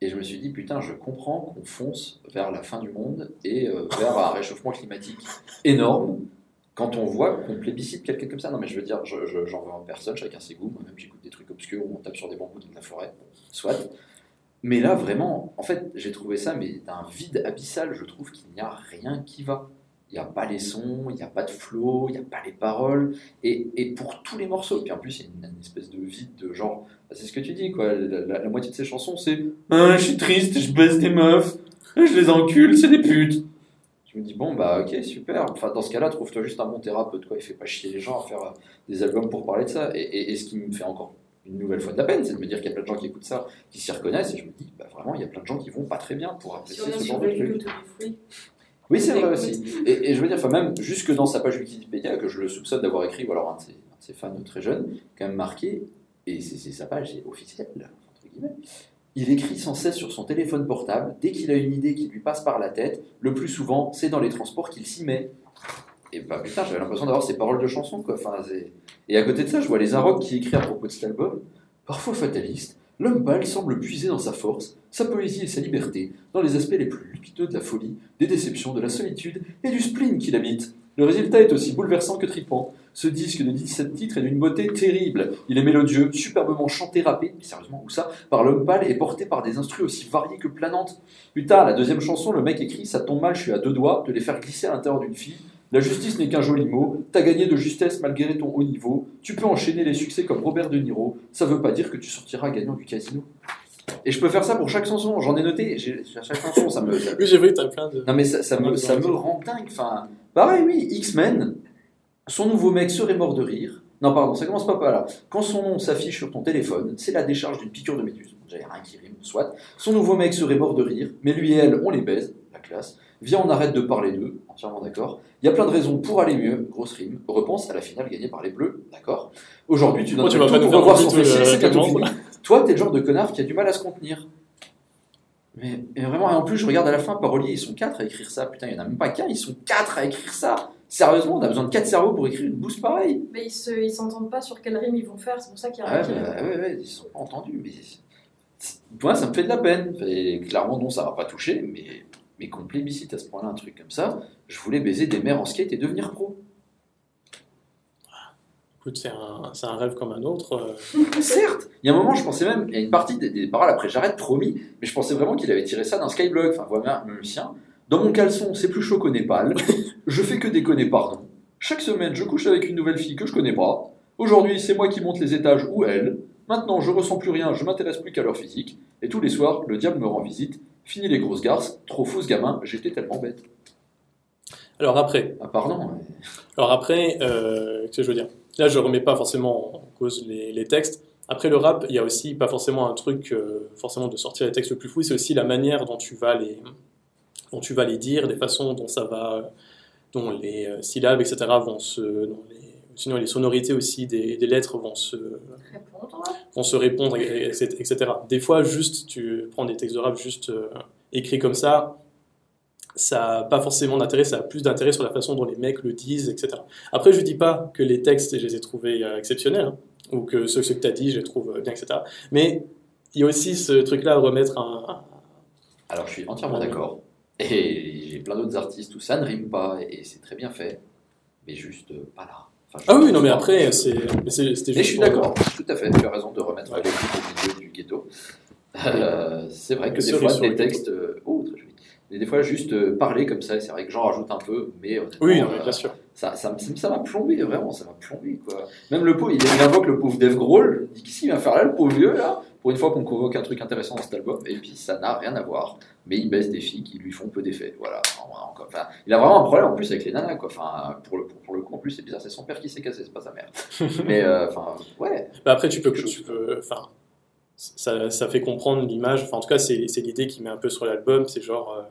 Et je me suis dit, putain, je comprends qu'on fonce vers la fin du monde et euh, vers un réchauffement climatique énorme quand on voit qu'on plébiscite quelqu'un comme ça. Non, mais je veux dire, je- je- j'en veux en personne, chacun ses goûts. Moi-même, j'écoute des trucs obscurs où on tape sur des bambous dans la forêt. Soit. Mais là, vraiment, en fait, j'ai trouvé ça, mais d'un vide abyssal. Je trouve qu'il n'y a rien qui va. Il n'y a pas les sons, il n'y a pas de flow, il n'y a pas les paroles. Et, et pour tous les morceaux, puis en plus, il y a une, une espèce de vide de genre. bah, c'est ce que tu dis, quoi. La, la- la moitié de ces chansons, c'est Ah, Je suis triste, je baisse des meufs, je les encule, c'est des putes. Je me dis, bon, bah, ok, super. Enfin, dans ce cas-là, trouve-toi juste un bon thérapeute, quoi. Il fait pas chier les gens à faire euh, des albums pour parler de ça. Et, et- et ce qui me fait encore une nouvelle fois de la peine, c'est de me dire qu'il y a plein de gens qui écoutent ça, qui s'y reconnaissent. Et je me dis, bah, vraiment, il y a plein de gens qui vont pas très bien pour Si apprécier a ce genre de truc. Oui, c'est vrai aussi. Et, et je veux dire, enfin, même jusque dans sa page Wikipédia, que je le soupçonne d'avoir écrit, ou alors un de ses, un de ses fans très jeunes, quand même marqué, et c'est sa page, c'est officiel, entre guillemets. Il écrit sans cesse sur son téléphone portable, dès qu'il a une idée qui lui passe par la tête, le plus souvent, c'est dans les transports qu'il s'y met. Et bah putain, j'avais l'impression d'avoir ces paroles de chanson, quoi. Enfin, et à côté de ça, je vois les Arocs qui écrit à propos de cet album. Parfois fataliste, l'homme pâle semble puiser dans sa force, sa poésie et sa liberté, dans les aspects les plus lumineux de la folie, des déceptions, de la solitude et du spleen qui l'habite. Le résultat est aussi bouleversant que tripant. Ce disque de 17 titres est d'une beauté terrible. Il est mélodieux, superbement chanté, rappé, mais sérieusement, où ça Par l'homme pâle et porté par des instrus aussi variés que planantes. Putain, la deuxième chanson, le mec écrit Ça tombe mal, je suis à deux doigts de les faire glisser à l'intérieur d'une fille. La justice n'est qu'un joli mot, t'as gagné de justesse malgré ton haut niveau, tu peux enchaîner les succès comme Robert De Niro, ça veut pas dire que tu sortiras gagnant du casino. Et je peux faire ça pour chaque chanson, j'en ai noté, j'ai- à chaque chanson, ça me, ça- [laughs] Oui, j'ai vu, t'as plein de. non mais ça, ça me, ça me rend dingue. Enfin, pareil, oui, X-Men, son nouveau mec serait mort de rire. Non, pardon, ça commence pas par là. Quand son nom s'affiche sur ton téléphone, c'est la décharge d'une piqûre de méduse. A rien qui rime, soit. Son nouveau mec serait mort de rire, mais lui et elle, on les baise, la classe. Viens, on arrête de parler d'eux, entièrement d'accord. Il y a plein de raisons pour aller mieux, grosse rime. Repense à la finale gagnée par les Bleus, d'accord. Aujourd'hui, tu Moi, donnes tu vas tout pas pour revoir son le c'est. Toi, t'es le genre de connard qui a du mal à se contenir. Mais, vraiment, et en plus, je regarde à la fin, Parolier, ils sont quatre à écrire ça. Putain, il n'y en a même pas qu'un, ils sont quatre à écrire ça. Sérieusement, on a besoin de quatre cerveaux pour écrire une bouse pareille. Mais ils se- ils s'entendent pas sur quelle rime ils vont faire, c'est pour ça qu'il y a Ouais, rien qui- bah, ouais, ouais, ils sont pas entendus. Mais moi, ça me fait de la peine. Et clairement, non, ça va pas toucher. Mais, mais qu'on plébiscite à ce point-là un truc comme ça, je voulais baiser des mères en skate et devenir pro. Écoute, c'est un, c'est un rêve comme un autre. euh. [laughs] Certes, il y a un moment, je pensais même, il y a une partie des, des paroles, après j'arrête, promis, mais je pensais vraiment qu'il avait tiré ça d'un Skyblog, enfin voilà, même le sien. Dans mon caleçon, c'est plus chaud qu'au Népal, [laughs] je fais que déconner, pardon. Chaque semaine, je couche avec une nouvelle fille que je connais pas. Aujourd'hui, c'est moi qui monte les étages ou elle. Maintenant, je ressens plus rien, je m'intéresse plus qu'à leur physique. Et tous les soirs, le diable me rend visite. Fini les grosses garces, trop fausse gamin, j'étais tellement bête. Alors après, Ah, pardon. mais- alors après euh, qu'est-ce que je veux dire? Là, je remets pas forcément en cause les, les textes. Après le rap, il y a aussi pas forcément un truc euh, forcément de sortir les textes le plus fou, c'est aussi la manière dont tu vas les dont tu vas les dire, des façons dont ça va, dont les euh, syllabes, etc. vont se, dont les, sinon les sonorités aussi des, des lettres vont se Répondre. vont se répondre, et- et- etc. Des fois, juste, tu prends des textes de rap juste euh, écrits comme ça, ça n'a pas forcément d'intérêt, ça a plus d'intérêt sur la façon dont les mecs le disent, etc. Après, je dis pas que les textes, je les ai trouvés euh, exceptionnels, hein, ou que ceux, ceux que tu as dit, je les trouve euh, bien, etc. Mais il y a aussi ce truc-là à remettre un... un- Alors, je suis entièrement d'accord. Et j'ai plein d'autres artistes où ça ne rime pas, et c'est très bien fait, mais juste euh, pas là. Enfin, Ah oui, non, mais après, mais c'était Mais juste je suis d'accord, tout à fait, tu as raison de remettre Ouais. les au milieu du ghetto. Euh, c'est vrai que des fois, des textes. oh, très. Mais des fois, juste euh, parler comme ça, c'est vrai que j'en rajoute un peu, mais Oui, non, mais euh, bien sûr. ça ça ça m'a plombé, vraiment, ça m'a plombé. Quoi. Même le pauvre, il, il invoque le pauvre Dave Grohl, il dit qu'est-ce qu'il vient faire là, le pauvre vieux, là? Pour une fois qu'on convoque un truc intéressant dans cet album, et puis ça n'a rien à voir. Mais il baisse des filles qui lui font peu d'effet. Voilà. Enfin, il a vraiment un problème en plus avec les nanas, quoi. Enfin, pour le, pour, pour le coup, en plus, c'est bizarre, c'est son père qui s'est cassé, c'est pas sa mère. [laughs] mais euh, enfin, ouais. Bah après, tu peux, tu peux, enfin, ça, ça fait comprendre l'image. Enfin, en tout cas, c'est c'est l'idée qui met un peu sur l'album. C'est genre euh,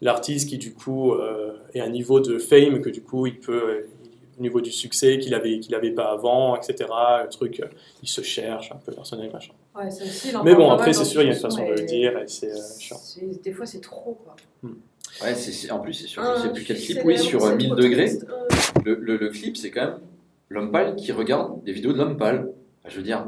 l'artiste qui du coup euh, est à un niveau de fame que du coup il peut, euh, au niveau du succès qu'il avait, qu'il avait pas avant, etc. Le truc, euh, il se cherche un peu personnel, machin. Ouais, ça aussi, Mais bon, après, c'est sûr, il y a une façon de le dire et c'est euh, chiant. c'est- Des fois, c'est trop, quoi. Ouais, c'est- en plus, c'est sur, Ah, je sais plus quel clip, oui, sur c'est euh, 1000 trop degrés. triste. Ah. Le, le, le clip, c'est quand même l'homme pâle qui regarde des vidéos de l'homme pâle. Enfin, je veux dire,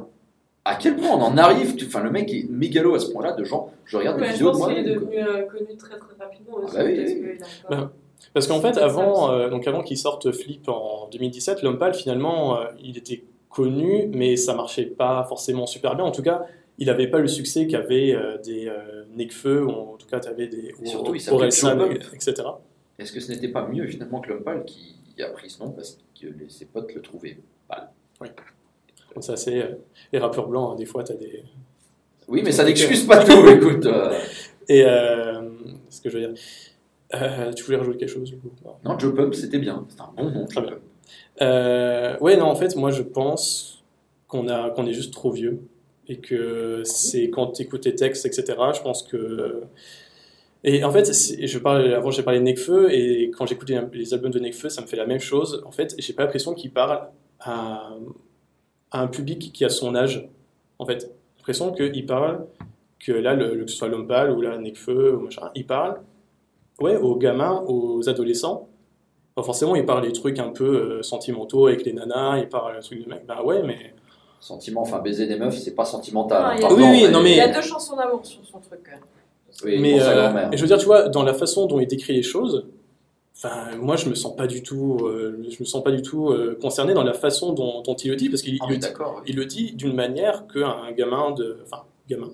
à quel point on en arrive tu- Enfin, le mec est mégalo à ce point-là de genre, je regarde des Ouais, je vidéos de pense qu'il est devenu euh, connu très très rapidement aussi. bah oui, parce oui. a Bah, Parce qu'en fait, avant, euh, donc avant qu'il sorte Flip en 2017, l'homme pâle, finalement, euh, il était connu, mais ça marchait pas forcément super bien. En tout cas, il n'avait pas le succès qu'avaient euh, des euh, Nekfeu, ou en tout cas, tu avais des Et surtout, il s'appelait etc. Est-ce que ce n'était pas mieux finalement que l'homme pâle qui a pris ce nom parce que les- ses potes le trouvaient pâle? Donc ça, c'est euh, les rappeurs blancs, hein, des fois, tu as des... Oui, mais ça n'excuse pas tout, [laughs] écoute. euh. Et euh, ce que je veux dire... Euh, tu voulais rajouter quelque chose du coup? Non. Joe Pump, c'était bien. C'était un bon nom, Très bien. Euh, ouais, non, en fait, moi, je pense qu'on a, qu'on est juste trop vieux et que c'est quand tu écoutes les textes, etc. Je pense que et en fait, je parle, avant j'ai parlé de Nekfeu et quand j'écoute les, les albums de Nekfeu, ça me fait la même chose. En fait, j'ai pas l'impression qu'il parle à, à un public qui a son âge. En fait, j'ai l'impression qu'il parle que là, le, le- que ce soit l'homme pâle ou là Nekfeu ou machin, il parle ouais aux gamins, aux adolescents. Pas forcément, il parle des trucs un peu euh, sentimentaux avec les nanas, il parle des trucs de mecs. Bah ouais, mais Sentiment, enfin baiser des meufs, c'est pas sentimental. Hein, il y a- pardon, Oui, oui, non, mais- Il y a deux chansons d'amour sur son truc. Oui, mais euh, je veux dire, tu vois, dans la façon dont il décrit les choses, enfin, moi, je me sens pas du tout, euh, je me sens pas du tout euh, concerné dans la façon dont, dont il le dit, parce qu'il Ah, le dit, d'accord. oui. il le dit d'une manière qu'un gamin de, enfin, gamin,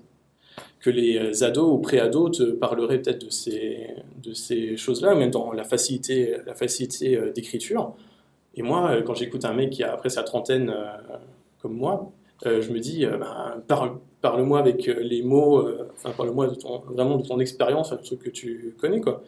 que les ados ou pré-ados te parleraient peut-être de ces, de ces choses-là, même dans la facilité, la facilité euh, d'écriture. Et moi, quand j'écoute un mec qui a après sa trentaine, euh, comme moi, je me dis, ben, parle, parle-moi avec les mots, enfin, parle-moi de ton, vraiment de ton expérience, un truc que tu connais, quoi.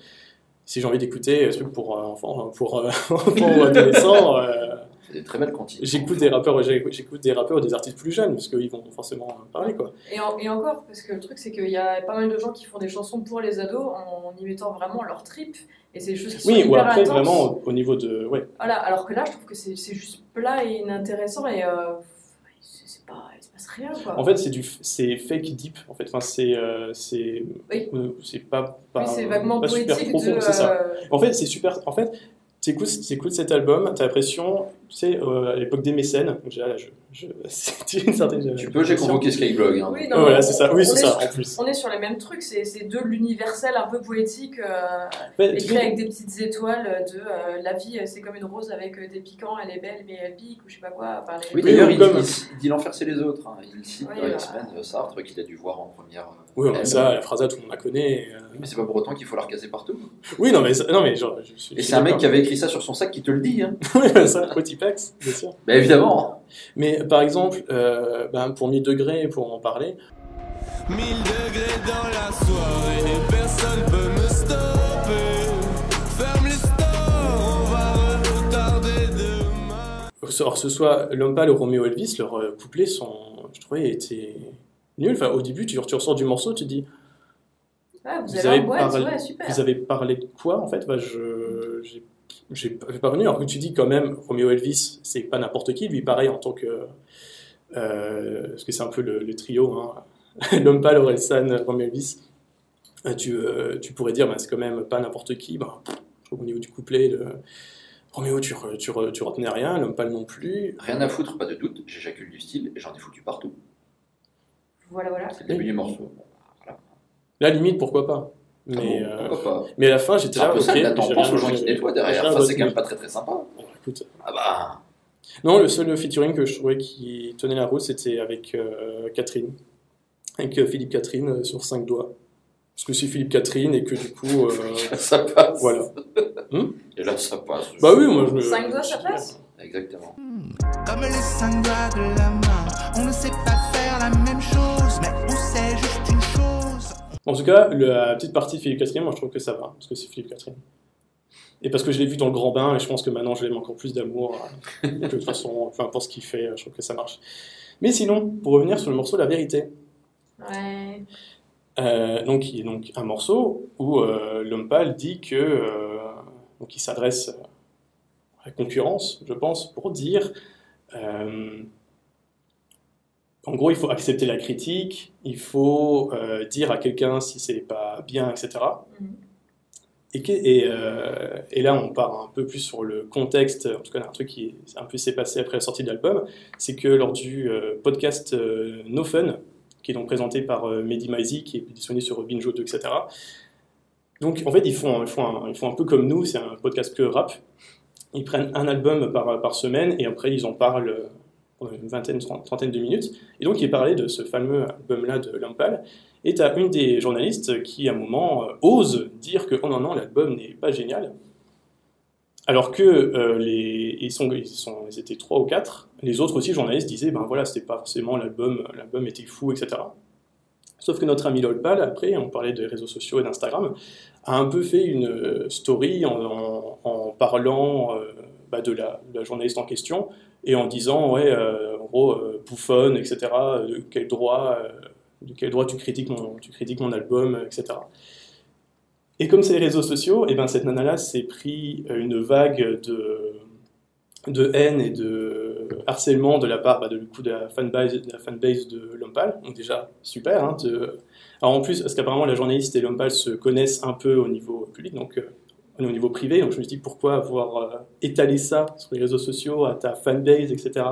Si j'ai envie d'écouter un truc pour euh, enfants, pour euh, [laughs] enfants ou adolescents, euh, C'est des très belles j'écoute des rappeurs, j'écoute des rappeurs ou des artistes plus jeunes, parce qu'ils vont forcément parler, quoi. Et, en- et encore, parce que le truc, c'est qu'il y a pas mal de gens qui font des chansons pour les ados en, y mettant vraiment leur trip. Et c'est des choses qui sont Oui, ou hyper après, intenses. vraiment, au, au niveau de. Ouais. Voilà, alors que là, je trouve que c'est juste plat et inintéressant et euh, pas, il se passe rien, quoi. En fait, c'est du, c'est fake deep. En fait, enfin, c'est, euh, c'est, Oui. euh, c'est pas, pas, oui, c'est vaguement pas super profond. de. C'est ça. euh, En fait, c'est super. En fait, tu écoutes, cet album, t'as l'impression tu sais, euh, à l'époque des mécènes. Donc, déjà, là, je, je, [laughs] c'est une certaine. Tu peux, j'ai convoqué Skyblog. Hein. Oui, Ouais, voilà, on- c'est ça. on- Oui, on c'est est ça, sur- en plus. On est sur les mêmes trucs, c'est c'est de l'universel un peu poétique, euh, Ouais, écrit avec des petites étoiles de euh, la vie, c'est comme une rose avec des piquants, elle est belle mais elle pique ou je sais pas quoi. Enfin, les- Oui, d'ailleurs, il, comme- il- il dit l'enfer c'est les autres. hein. Il cite Oui, dans. X-Men Sartre qu'il a dû voir en première. Euh, Oui, on a elle. ça, la phrase tout le monde la connaît. euh, Mais c'est pas pour autant qu'il faut la recaser partout. Oui, non, mais, ça- non, mais genre, je. Et c'est un mec qui avait écrit ça sur son sac qui te le dit. Hein. [laughs] Oui, bah, ça, Potipax, bien sûr. Bah évidemment. Mais par exemple, euh, ben, pour 1000 degrés, pour en parler, 1000 degrés dans la soirée et personne peut me stopper. Ferme les stores, on va retarder demain. alors ce soit l'homme pâle ou Roméo Elvis, leurs euh, couplets sont, je trouvais, étaient nuls. Enfin, au début, tu, tu ressors du morceau, tu te dis, Ouais, vous, Vous avez parlé- ouais, super. vous avez parlé de quoi en fait? Bah, je, j'ai, j'ai pas revenu. Alors que tu dis quand même, Roméo Elvis, c'est pas n'importe qui. Lui, pareil, en tant que. euh, parce que c'est un peu le, le trio, hein. [laughs] l'homme pâle, Orelsan, Roméo Elvis. Euh, Tu, euh, tu pourrais dire, bah, c'est quand même pas n'importe qui. Bah, au niveau du couplet, le... Roméo, tu, re- tu, re- tu retenais rien, l'homme pâle non plus. Rien à foutre, pas de doute. J'éjacule du style et j'en ai foutu partout. Voilà, voilà. C'est le du morceau. Voilà. Là, limite, pourquoi pas mais, Ah bon, euh, pourquoi pas mais à la fin, j'étais C'est un là, peu ok. ça, là, t'en j'ai penses rien- aux gens qui nettoient derrière. Ça, c'est quand même pas très très sympa. Bon, écoute, Ah bah. Non, le seul featuring que je trouvais qui tenait la route, c'était avec euh, Catherine. Avec euh, Philippe Catherine euh, sur 5 doigts. Parce que c'est Philippe Catherine et que du coup. euh, [laughs] Ça passe. voilà. Et là, ça passe. Bah oui, moi je me. Cinq doigts, ça passe? Exactement. Comme les cinq doigts de la main, on ne sait pas faire la même chose, En tout cas, la petite partie de Philippe Catherine, moi je trouve que ça va. Parce que c'est Philippe Catherine. Et parce que je l'ai vu dans le grand bain et je pense que maintenant je l'aime encore plus d'amour. euh, De toute façon, [laughs] peu importe ce qu'il fait, je trouve que ça marche. Mais sinon, pour revenir sur le morceau La Vérité. Ouais. Euh, donc, il y a donc un morceau où euh, l'homme pâle dit que euh, donc il s'adresse à la concurrence, je pense, pour dire en gros, il faut accepter la critique, il faut euh, dire à quelqu'un si c'est pas bien, etc. Mhm. Et, et, euh, et là, on part un peu plus sur le contexte, en tout cas un truc qui un peu s'est passé après la sortie de l'album, c'est que lors du euh, podcast No Fun, qui est donc présenté par Mehdi Maizi, qui est disponible sur Binge 2, etc. Donc en fait, ils font, ils font, un, ils font un peu comme nous, c'est un podcast que rap. Ils prennent un album par, par semaine et après ils en parlent une vingtaine, trentaine de minutes. Et donc il parlait de ce fameux album-là de Lampal. Et tu une des journalistes qui, à un moment, euh, ose dire que oh non, non, l'album n'est pas génial. Alors que euh, ils, sont, ils, étaient trois ou quatre, les autres aussi journalistes disaient ben voilà, c'était pas forcément l'album, l'album était fou, etc. Sauf que notre ami Lolpal, après, on parlait des réseaux sociaux et d'Instagram, a un peu fait une euh, story en, parlant bah, de la journaliste en question et en disant, ouais, euh, en gros, euh, bouffonne, etc., de quel droit, euh, de quel droit tu critiques mon, tu critiques mon album, etc. Et comme c'est les réseaux sociaux, et ben cette nana-là s'est pris euh, une vague de, de haine et de harcèlement de la part bah, de, du coup, de la fanbase de, la fanbase Lompal. Donc déjà, super. Hein, de- Alors en plus, parce qu'apparemment la journaliste et Lompal se connaissent un peu au niveau public, donc euh, au niveau privé. Donc je me suis dit, pourquoi avoir euh, étalé ça sur les réseaux sociaux à ta fanbase, etc.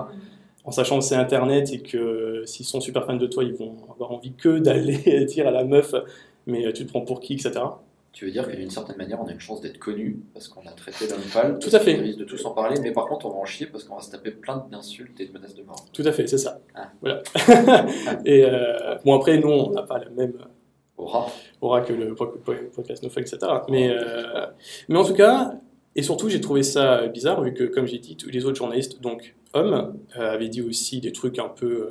En sachant que c'est Internet et que euh, s'ils sont super fans de toi, ils vont avoir envie que d'aller [laughs] dire à la meuf, mais euh, tu te prends pour qui, etc. Tu veux dire que d'une certaine manière, on a une chance d'être connu parce qu'on a traité l'homme pâle. Tout à fait. On risque de tous en parler, mais par contre, on va en chier parce qu'on va se taper plein d'insultes et de menaces de mort. Tout à fait, c'est ça. Ah. Voilà. [laughs] et euh, bon, après, nous, on n'a pas la même Aura. que le po- po- podcast No etc. Mais, euh, mais en tout cas, et surtout, j'ai trouvé ça bizarre, vu que, comme j'ai dit, tous les autres journalistes, donc hommes, euh, avaient dit aussi des trucs un peu.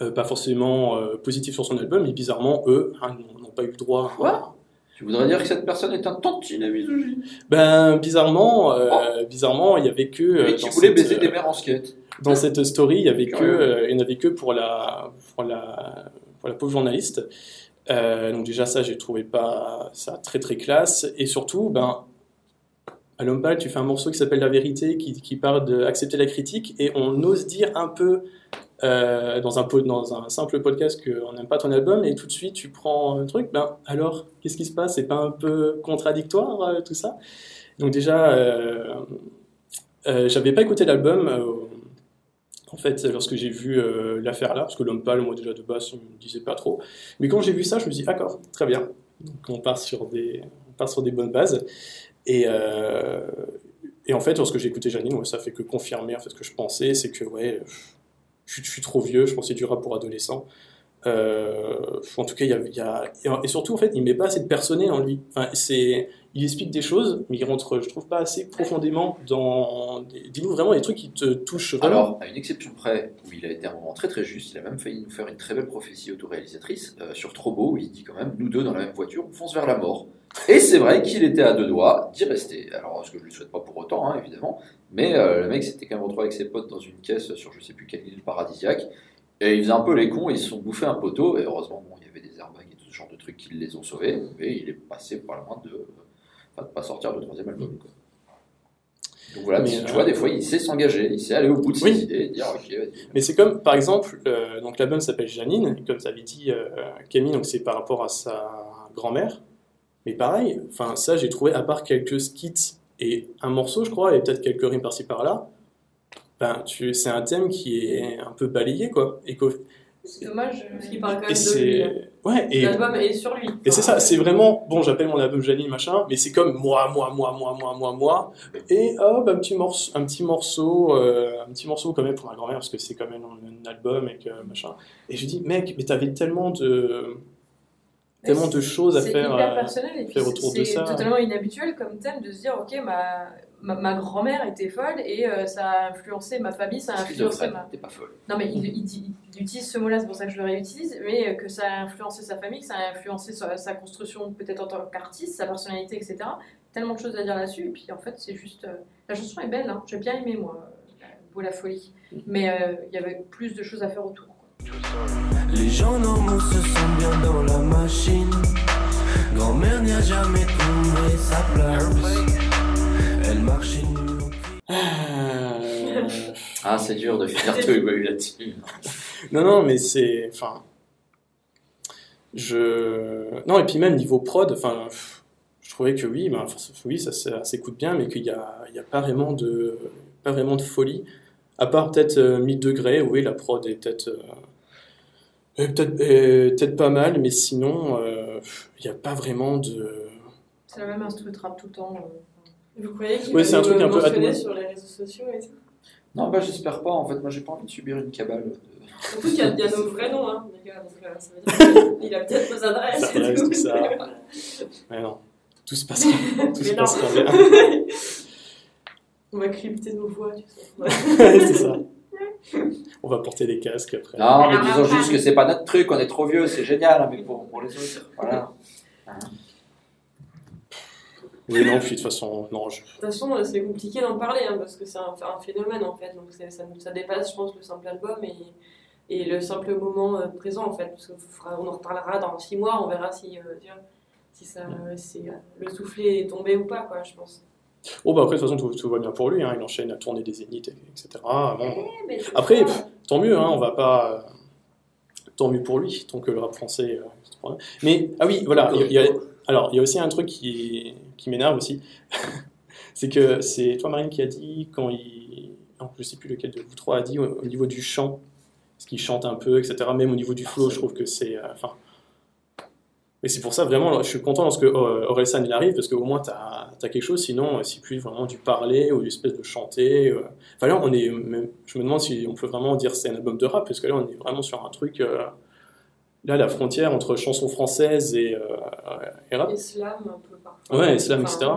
euh, pas forcément positifs sur son album, mais bizarrement, eux hein, n'ont pas eu le droit. Quoi? Tu voudrais dire que cette personne est un tantinet misogyne Ben, bizarrement, euh, bizarrement, il y avait que. euh, et qui voulait cette, baiser euh, des mères en skate. dans cette story, il y avait que, il n'y avait que pour la, pour la, pour la pauvre journaliste. Euh, donc déjà ça, j'ai trouvé pas ça très très classe. Et surtout, ben, à l'homme tu fais un morceau qui s'appelle La Vérité, qui, qui parle d'accepter la critique, et on ose dire un peu euh, dans, un, dans un simple podcast qu'on n'aime pas ton album, et tout de suite tu prends un truc, ben alors, qu'est-ce qui se passe? C'est pas un peu contradictoire euh, tout ça? Donc déjà, J'avais pas écouté l'album. En fait, lorsque j'ai vu euh, l'affaire là, parce que l'homme pâle, moi déjà de base, il me disait pas trop. Mais quand j'ai vu ça, je me suis dit, d'accord, très bien. Donc on part sur des, on part sur des bonnes bases. Et, euh, et en fait, lorsque j'ai écouté Janine, ouais, ça fait que confirmer en fait, ce que je pensais, c'est que ouais, je, suis trop vieux, je pensais du rap pour adolescents. Euh, en tout cas, il y a, et surtout en fait, il met pas assez de personnel en lui. Enfin, c'est, il explique des choses, mais il rentre, je trouve pas assez profondément dans. Dis-nous vraiment des trucs qui te touchent vraiment. Alors, à une exception près, où il a été un moment très très juste, il a même failli nous faire une très belle prophétie autoréalisatrice euh, sur Trop beau, où il dit quand même Nous deux dans la même voiture, on fonce vers la mort. Et c'est vrai qu'il était à deux doigts d'y rester. Alors, ce que je ne lui souhaite pas pour autant, hein, évidemment, mais euh, le mec s'était quand même retrouvé avec ses potes dans une caisse sur je sais plus quelle île paradisiaque, et ils faisaient un peu les cons, ils se sont bouffés un poteau, et heureusement, bon, il y avait des airbags et tout ce genre de trucs qui les ont sauvés, mais il est passé par la main de enfin, de pas sortir le troisième album. quoi. Donc voilà, Mais, tu euh, vois, des fois, il sait s'engager, il sait aller au bout de ses Oui. idées et dire ok, vas-y. Mais c'est comme, par exemple, euh, donc l'album s'appelle Janine, et comme tu avais dit, euh, Camille, donc c'est par rapport à sa grand-mère. Mais pareil, enfin ça j'ai trouvé, à part quelques skits et un morceau, je crois, et peut-être quelques rimes par-ci par-là, ben, c'est un thème qui est un peu balayé, quoi. Et, C'est dommage. Parce qu'il parle quand et même de c'est... lui. Ouais, et... L'album est sur lui. Et c'est ça, c'est vraiment, bon, j'appelle mon album Janine, machin, mais c'est comme moi, moi, moi, moi, moi, moi, moi, et hop, un petit morceau, un petit morceau, euh, un petit morceau quand même pour ma grand-mère, parce que c'est quand même un, album et que machin. Et je dis, mec, mais t'avais tellement de, tellement de choses à C'est faire, euh, personnel et puis faire autour de c'est ça. totalement inhabituel comme thème de se dire ok ma, ma, ma grand-mère était folle et euh, ça a influencé ma famille, ça a influencé ma... t'es pas folle. Non mais il, il dit- il utilise ce mot-là, c'est pour ça que je le réutilise, mais euh, que ça a influencé sa famille, que ça a influencé sa, sa construction peut-être en tant qu'artiste, sa personnalité, etc. Tellement de choses à dire là-dessus et puis en fait c'est juste... euh, La chanson est belle, hein. j'ai bien aimé moi, Beau la folie, mais euh, il y avait plus de choses à faire autour. Les gens normaux se sentent bien dans la machine. Grand-mère n'y a jamais trouvé sa place. [laughs] Ah, c'est dur de finir tout égoïste là-dessus. Non, non, mais c'est. Enfin. Je. Non, et puis même niveau prod, enfin. Je trouvais que oui, ben, oui ça, ça s'écoute bien, mais qu'il n'y a, il y a pas, vraiment de, pas vraiment de folie. À part peut-être euh, 1000 degrés, oui, la prod est peut-être. euh, peut-être peut-être pas mal, mais sinon, euh, il n'y a pas vraiment de. C'est la même instru trap tout le temps. Vous croyez qu'il va c'est un nous truc un peu sur les réseaux sociaux et tout Non, bah j'espère pas. En fait, moi, j'ai pas envie de subir une cabale. de- Surtout qu'il y, a- il y a nos [laughs] vrais noms, hein, les gars. Donc, euh, ça veut dire qu'il a peut-être nos adresses Ça et tout. tout ça. [laughs] Mais non, tout se passera, tout se Mais non. passera bien. [laughs] On va crypter nos voix, tu sais. Ouais, c'est ça. On va porter des casques après. Non, mais disons juste que c'est pas notre truc, on est trop vieux, c'est génial, mais pour, pour les autres, voilà. Oui, non, puis de toute façon, non, je... De toute façon, c'est compliqué d'en parler hein, parce que c'est un, un phénomène en fait. Donc ça, ça dépasse, je pense, le simple album et, et le simple moment euh, présent en fait. Parce qu'on en reparlera dans six mois, on verra si, euh, si ça, si, euh, le soufflet est tombé ou pas, quoi, je pense. Oh, bah après, de toute façon, tout, tout va bien pour lui. Hein. Il enchaîne à tourner des zéniths, etc. Bon. c'est Après, ça. tant mieux, hein, on va pas. Tant mieux pour lui, tant que le rap français. euh. Mais, ah oui, voilà. il y a- alors, il y a aussi un truc qui, qui m'énerve aussi. [laughs] c'est que c'est toi, Marine, qui a dit, quand il. Non, je sais plus lequel de vous trois a dit, au, au niveau du chant, parce qu'il chante un peu, etc. Même au niveau du flow, je trouve que c'est. euh, Enfin. Mais c'est pour ça, vraiment, je suis content lorsque euh, Orelsan il arrive, parce qu'au moins, tu as, quelque chose, sinon, euh, c'est plus vraiment du parler ou une espèce de chanter. euh. Enfin là, on est, même- je me demande si on peut vraiment dire que c'est un album de rap, parce que là, on est vraiment sur un truc. euh, là, la frontière entre chanson française et, et rap. Islam, un peu parfois. Ouais, islam, Enfin, etc.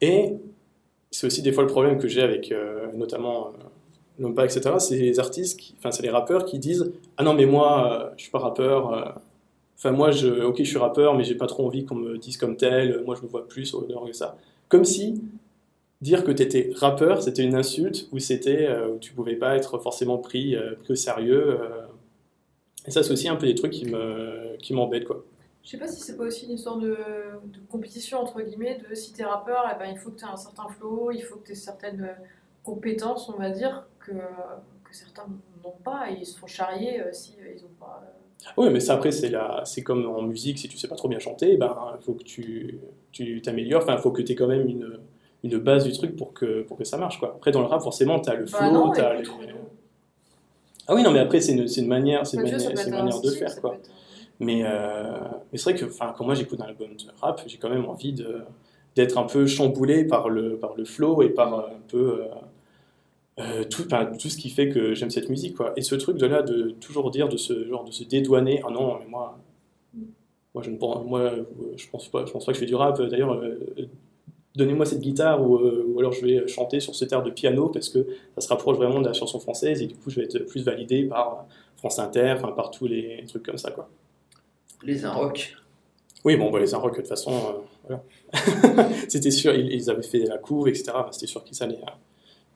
Et c'est aussi des fois le problème que j'ai avec notamment Lompa, etc. C'est les artistes, qui- enfin c'est les rappeurs qui disent Ah non, mais moi, je suis pas rappeur. Euh, Enfin, moi, ok, je suis rappeur, mais j'ai pas trop envie qu'on me dise comme tel. Moi, je me vois plus au dehors que ça. Comme si dire que tu étais rappeur, c'était une insulte, ou c'était euh, tu pouvais pas être forcément pris, euh, au sérieux. euh. Et ça, c'est aussi un peu des trucs qui me qui m'embêtent, quoi. Je sais pas si c'est pas aussi une histoire de, compétition entre guillemets, de si t'es rappeur, eh ben, il faut que tu aies un certain flow, il faut que tu aies certaines euh, compétences, on va dire, que, que certains n'ont pas et ils se font charrier euh, si euh, ils ont pas. Oui, mais ça après, c'est la... c'est comme en musique, si tu sais pas trop bien chanter, ben, il faut que tu tu t'améliores, enfin, il faut que tu aies quand même une, une base du truc pour que, pour que ça marche. Quoi. Après, dans le rap, forcément, tu as le Bah flow, as écoute, Ah oui, non, mais après, c'est une, c'est une manière, c'est une ça manière, c'est une manière de faire. Quoi. être Mais, euh, mais c'est vrai que enfin, quand moi j'écoute un album de rap, j'ai quand même envie de, d'être un peu chamboulé par le, par le flow et par euh, un peu euh, euh, tout, tout ce qui fait que j'aime cette musique. Quoi. Et ce truc de là, de toujours dire, de se, genre, de se dédouaner, ah non, mais moi, moi, je ne pense, moi, je pense pas, je pense pas que je fais du rap. D'ailleurs, euh, donnez-moi cette guitare ou, euh, ou alors je vais chanter sur cet air de piano parce que ça se rapproche vraiment de la chanson française et du coup je vais être plus validé par France Inter, enfin, par tous les trucs comme ça. Quoi. Les un rock. Oui, bon, bah, les Inrocks, de toute façon, voilà. [laughs] c'était sûr, ils, ils avaient fait la couve, etc. C'était sûr qu'ils allaient,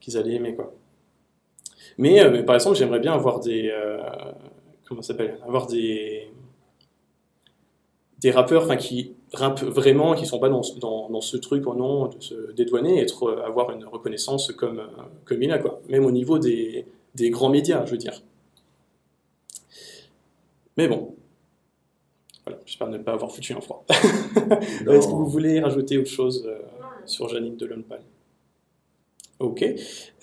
qu'ils allaient aimer, quoi. Mais, euh, mais par exemple, j'aimerais bien avoir des. euh, comment ça s'appelle Avoir des. Des rappeurs enfin, qui rappent vraiment, qui sont pas dans, ce- dans, dans ce truc au nom de se dédouaner, être, euh, avoir une reconnaissance comme, comme il a, quoi. Même au niveau des, des grands médias, je veux dire. Mais bon. Voilà, j'espère ne pas avoir foutu un froid. [laughs] Est-ce que vous voulez rajouter autre chose euh, sur Janine de Longpal Ok.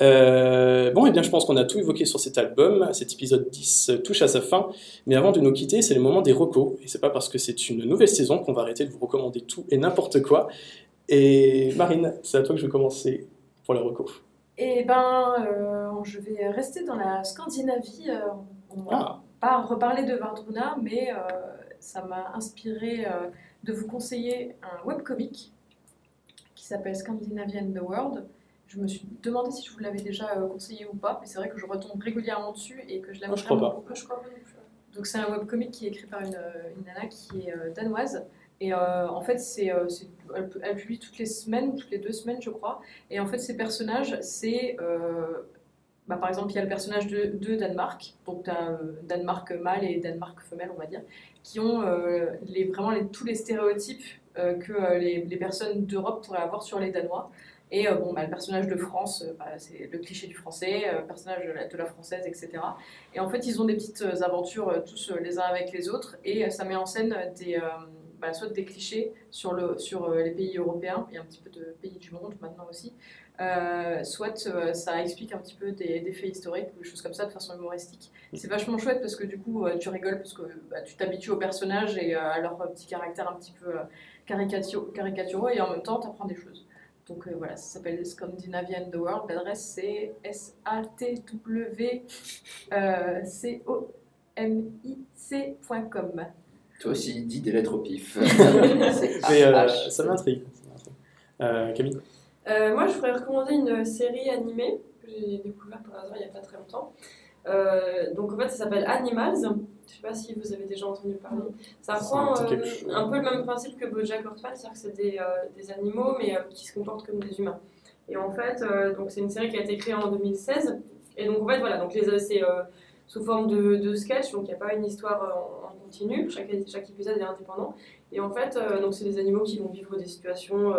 Euh, bon, et bien, je pense qu'on a tout évoqué sur cet album. Cet épisode 10 touche à sa fin. Mais avant de nous quitter, c'est le moment des recos. Et c'est pas parce que c'est une nouvelle saison qu'on va arrêter de vous recommander tout et n'importe quoi. Et Marine, c'est à toi que je vais commencer pour les recos. Eh ben, euh, je vais rester dans la Scandinavie. euh, on va Ah. pas reparler de Vardruna, mais euh, ça m'a inspiré euh, de vous conseiller un webcomic qui s'appelle Scandinavian The World. Je me suis demandé si je vous l'avais déjà euh, conseillé ou pas, mais c'est vrai que je retombe régulièrement dessus et que je l'aime vraiment beaucoup. Je crois pas non plus. Donc c'est un webcomic qui est écrit par une, euh, une nana qui est euh, danoise. Et euh, en fait, c'est, euh, elle, elle publie toutes les semaines, toutes les deux semaines, je crois. Et en fait, ces personnages, c'est. euh, bah, par exemple, il y a le personnage de, de Danemark, donc as Danemark mâle et Danemark femelle, on va dire, qui ont euh, les, vraiment les- tous les stéréotypes euh, que euh, les, les personnes d'Europe pourraient avoir sur les Danois. Et euh, bon, bah, le personnage de France, euh, bah, c'est le cliché du français, euh, le personnage de la, française, etc. Et en fait, ils ont des petites aventures tous les uns avec les autres, et ça met en scène bah, soit des clichés sur, le, sur les pays européens, et un petit peu de pays du monde maintenant aussi, soit ça explique un petit peu des, faits historiques ou des choses comme ça de façon humoristique. C'est vachement chouette parce que du coup, tu rigoles parce que tu t'habitues aux personnages et à leur petit caractère un petit peu caricatu- caricaturaux, et en même temps, tu apprends des choses. Donc euh, voilà, ça s'appelle Scandinavian The World. L'adresse c'est S-A-T-W euh, C-O-M-I-C.com. Toi aussi, dis des lettres au pif. [laughs] Mais euh, ça m'intrigue. Euh, Camille Euh, moi, je voudrais recommander une série animée que j'ai découverte par hasard il n'y a pas très longtemps. Euh, donc en fait, ça s'appelle Animals. Je ne sais pas si vous avez déjà entendu parler. Ça dit euh, un peu le même principe que BoJack Horseman, c'est-à-dire que c'est des, euh, des animaux mais qui se comportent comme des humains. Et en fait, donc c'est une série qui a été créée en 2016. Et donc en fait, voilà, donc les c'est sous forme de, de sketch, donc il n'y a pas une histoire en, en continu. Chaque, chaque épisode est indépendant. Et en fait, donc c'est des animaux qui vont vivre des situations.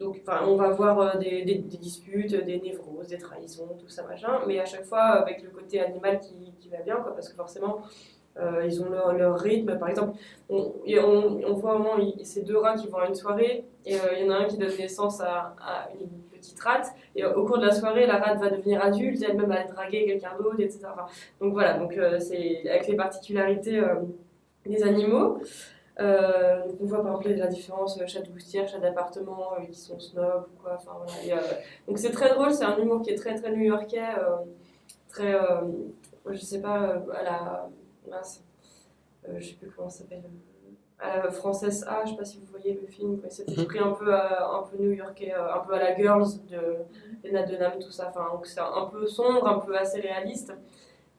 Donc, on va voir euh, des, disputes, des névroses, des trahisons, tout ça machin, mais à chaque fois avec le côté animal qui, va bien, quoi, parce que forcément, euh, ils ont leur, rythme. Par exemple, on, voit au moment ces deux rats qui vont à une soirée, et euh, il y en a un qui donne naissance à, une petite rate, et au cours de la soirée, la rate va devenir adulte, elle-même va draguer quelqu'un d'autre, etc. Donc voilà, donc c'est avec les particularités des animaux. Euh, donc on voit par exemple la différence euh, chat de gouttière, chat d'appartement euh, qui sont snobs ou quoi. Enfin, voilà. Et, euh, donc c'est très drôle, c'est un humour qui est très très new-yorkais, euh, très, je sais pas, à la mince, je sais plus comment ça s'appelle, à la française A, je sais pas si vous voyez le film, quoi. cet esprit un peu à- un peu new-yorkais, un peu à la Girls de Lena Dunham, tout ça. Enfin, donc c'est un peu sombre, un peu assez réaliste.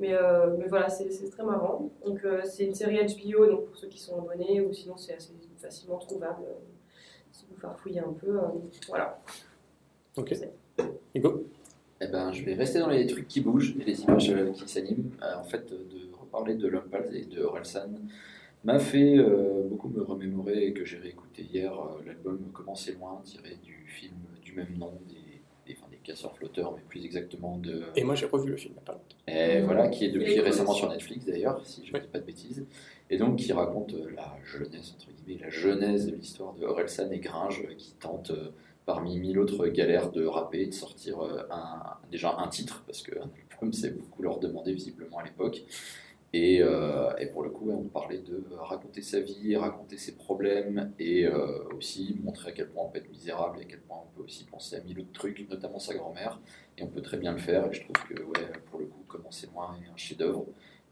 Mais, euh, mais voilà, c'est c'est très marrant. Donc euh, c'est une série HBO, donc pour ceux qui sont abonnés, ou sinon c'est assez facilement trouvable euh, si vous farfouillez un peu. euh, voilà. Ok. Hugo Eh ben, je vais rester dans les trucs qui bougent et les images euh, qui s'animent. Euh, en fait, de reparler de Lumpals et de Orelsan m'a fait euh, beaucoup me remémorer que j'ai réécouté hier euh, l'album Commencer loin, tiré du film du même nom des casseurs flotteurs, mais plus exactement de. Et moi j'ai revu le film il y a pas longtemps. Et voilà, qui est depuis récemment sur Netflix d'ailleurs, si je ne dis pas de bêtises, et donc qui raconte euh, la jeunesse, entre guillemets, la genèse de l'histoire de Orelsan et Gringe, euh, qui tentent euh, parmi mille autres galères de rapper, de sortir euh, un, déjà un titre, parce qu'un album, [laughs] c'est beaucoup leur demander visiblement à l'époque. Et, euh, et pour le coup, on parlait de raconter sa vie, raconter ses problèmes, et euh, aussi montrer à quel point on peut être misérable, et à quel point on peut aussi penser à mille autres trucs, notamment sa grand-mère. Et on peut très bien le faire, et je trouve que, ouais, pour le coup, Commencer loin est un chef-d'œuvre,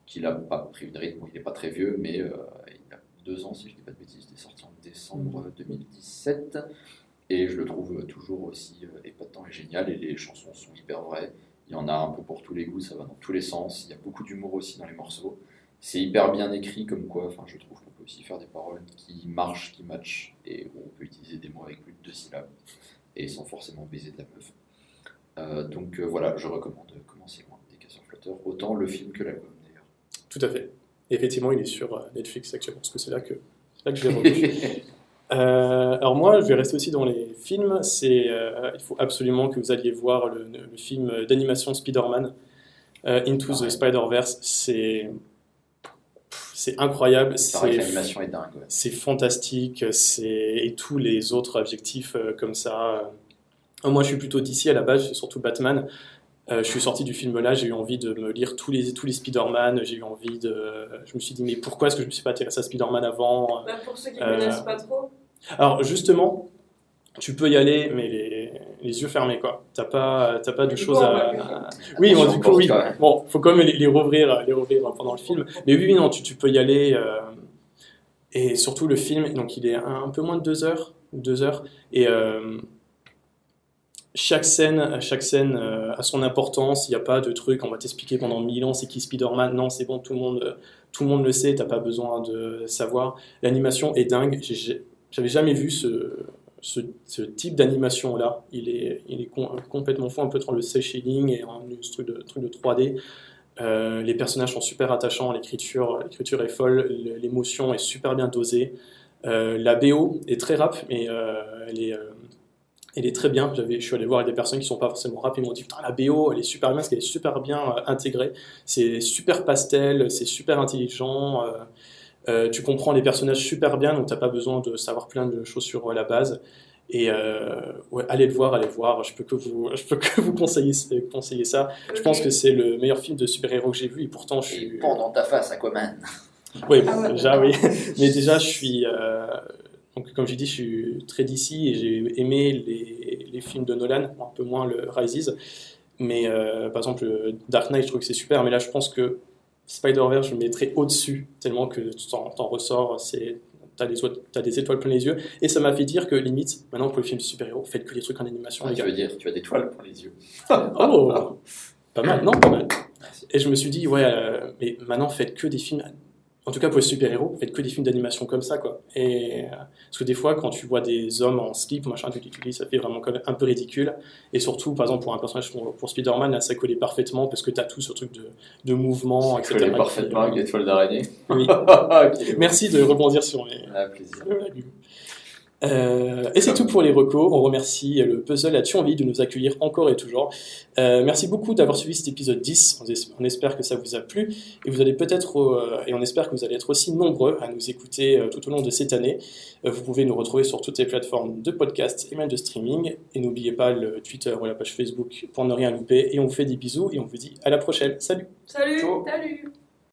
qu'il a pas pris une rythme, il n'est pas très vieux, mais euh, il a deux ans, si je dis pas de bêtises, il est sorti en décembre 2017. Et je le trouve toujours aussi euh, épatant et génial. Et les chansons sont hyper vraies. Il y en a un peu pour tous les goûts, ça va dans tous les sens. Il y a beaucoup d'humour aussi dans les morceaux. C'est hyper bien écrit, comme quoi, enfin, je trouve qu'on peut aussi faire des paroles qui marchent, qui matchent, et où on peut utiliser des mots avec plus de deux syllabes, et sans forcément baiser de la meuf. Euh, donc euh, voilà, je recommande Commencer loin des Casseurs Flotteurs, autant le film que l'album d'ailleurs. Tout à fait. Et effectivement, il est sur euh, Netflix actuellement, parce que c'est là que, là que je l'ai revu. [laughs] Euh, alors moi, je vais rester aussi dans les films. C'est, euh, il faut absolument que vous alliez voir le, le film d'animation Spider-Man, euh, Into the Spider-Verse. C'est, c'est incroyable. C'est vrai que C'est, l'animation est dingue. ouais. c'est fantastique. C'est et tous les autres adjectifs euh, comme ça. Euh, Moi, je suis plutôt d'ici à la base. C'est surtout Batman. Euh, je suis sorti du film là, j'ai eu envie de me lire tous les, tous les Spider-Man, j'ai eu envie de... Je me suis dit, mais pourquoi est-ce que je me suis pas intéressé à Spider-Man avant? Bah, pour ceux qui Euh, connaissent pas trop, Alors justement, tu peux y aller, mais les, les yeux fermés, quoi. T'as pas, t'as pas de Du choses à... Oui, bon, du coup, oui. Bon, faut quand même les, les rouvrir, les rouvrir pendant le film. Mais oui, oui, non, tu, tu peux y aller. euh, Et surtout le film, donc il est un, un peu moins de deux heures, deux heures, et euh, chaque scène, chaque scène euh, a son importance. Il n'y a pas de truc, on va t'expliquer pendant mille ans c'est qui Spider-Man. Non, c'est bon, tout le monde, euh, tout le monde le sait. T'as pas besoin de savoir. L'animation est dingue. J'ai- J'avais jamais vu ce, ce, ce type d'animation là. Il est, complètement fou, un peu dans le cel shading et truc de, truc de 3D. Euh, les personnages sont super attachants, l'écriture, est folle, l'émotion est super bien dosée. Euh, la BO est très rap, mais euh, elle, est, très bien. Je suis allé voir des personnes qui sont pas forcément rap, ils m'ont dit putain la BO elle est super bien parce qu'elle est super bien intégrée. C'est super pastel, c'est super intelligent. Euh, tu comprends les personnages super bien, donc t'as pas besoin de savoir plein de choses sur euh, la base. Et euh, ouais, allez le voir, allez le voir. Je peux que vous, [laughs] je peux que vous conseiller, conseiller ça. Je pense que c'est le meilleur film de super-héros que j'ai vu et pourtant je Et suis. pendant ta face, Aquaman. Oui, Ah ouais, déjà, oui. [laughs] Mais déjà, je suis. euh, donc, comme j'ai dit, je suis très d'ici et j'ai aimé les, les films de Nolan, un peu moins le Rises. Mais euh, par exemple, le Dark Knight, je trouve que c'est super. Mais là, je pense que Spider-Verse, je le mettrais au-dessus, tellement que tu t'en ressors. C'est. T'as des, t'as des étoiles plein les yeux. Et ça m'a fait dire que, limite, maintenant pour le film de super-héros, faites que des trucs en animation, Ah, tu veux dire, tu as des toiles pour les yeux. [laughs] Oh Pas mal, non, pas mal. Merci. Et je me suis dit, ouais, euh, mais maintenant faites que des films, en tout cas pour les super-héros, faites que des films d'animation comme ça, quoi. Et, euh, parce que des fois, quand tu vois des hommes en slip, machin, tu te dis, ça fait vraiment quand même un peu ridicule. Et surtout, par exemple, pour un personnage pour, pour Spider-Man, là, ça collait parfaitement parce que tu as tout ce truc de, de mouvement, Ça etc. collait parfaitement avec les toiles d'araignée. Oui. [laughs] Ok. Merci de rebondir sur mes, Ah, plaisir. euh, et c'est tout pour les recos. On remercie le puzzle à envie de nous accueillir encore et toujours. Euh, merci beaucoup d'avoir suivi cet épisode 10. On, es- on espère que ça vous a plu et vous allez peut-être euh, et on espère que vous allez être aussi nombreux à nous écouter euh, tout au long de cette année. Euh, vous pouvez nous retrouver sur toutes les plateformes de podcast et même de streaming. Et n'oubliez pas le Twitter ou la page Facebook pour ne rien louper. Et on vous fait des bisous et on vous dit à la prochaine. Salut. Salut Ciao. Salut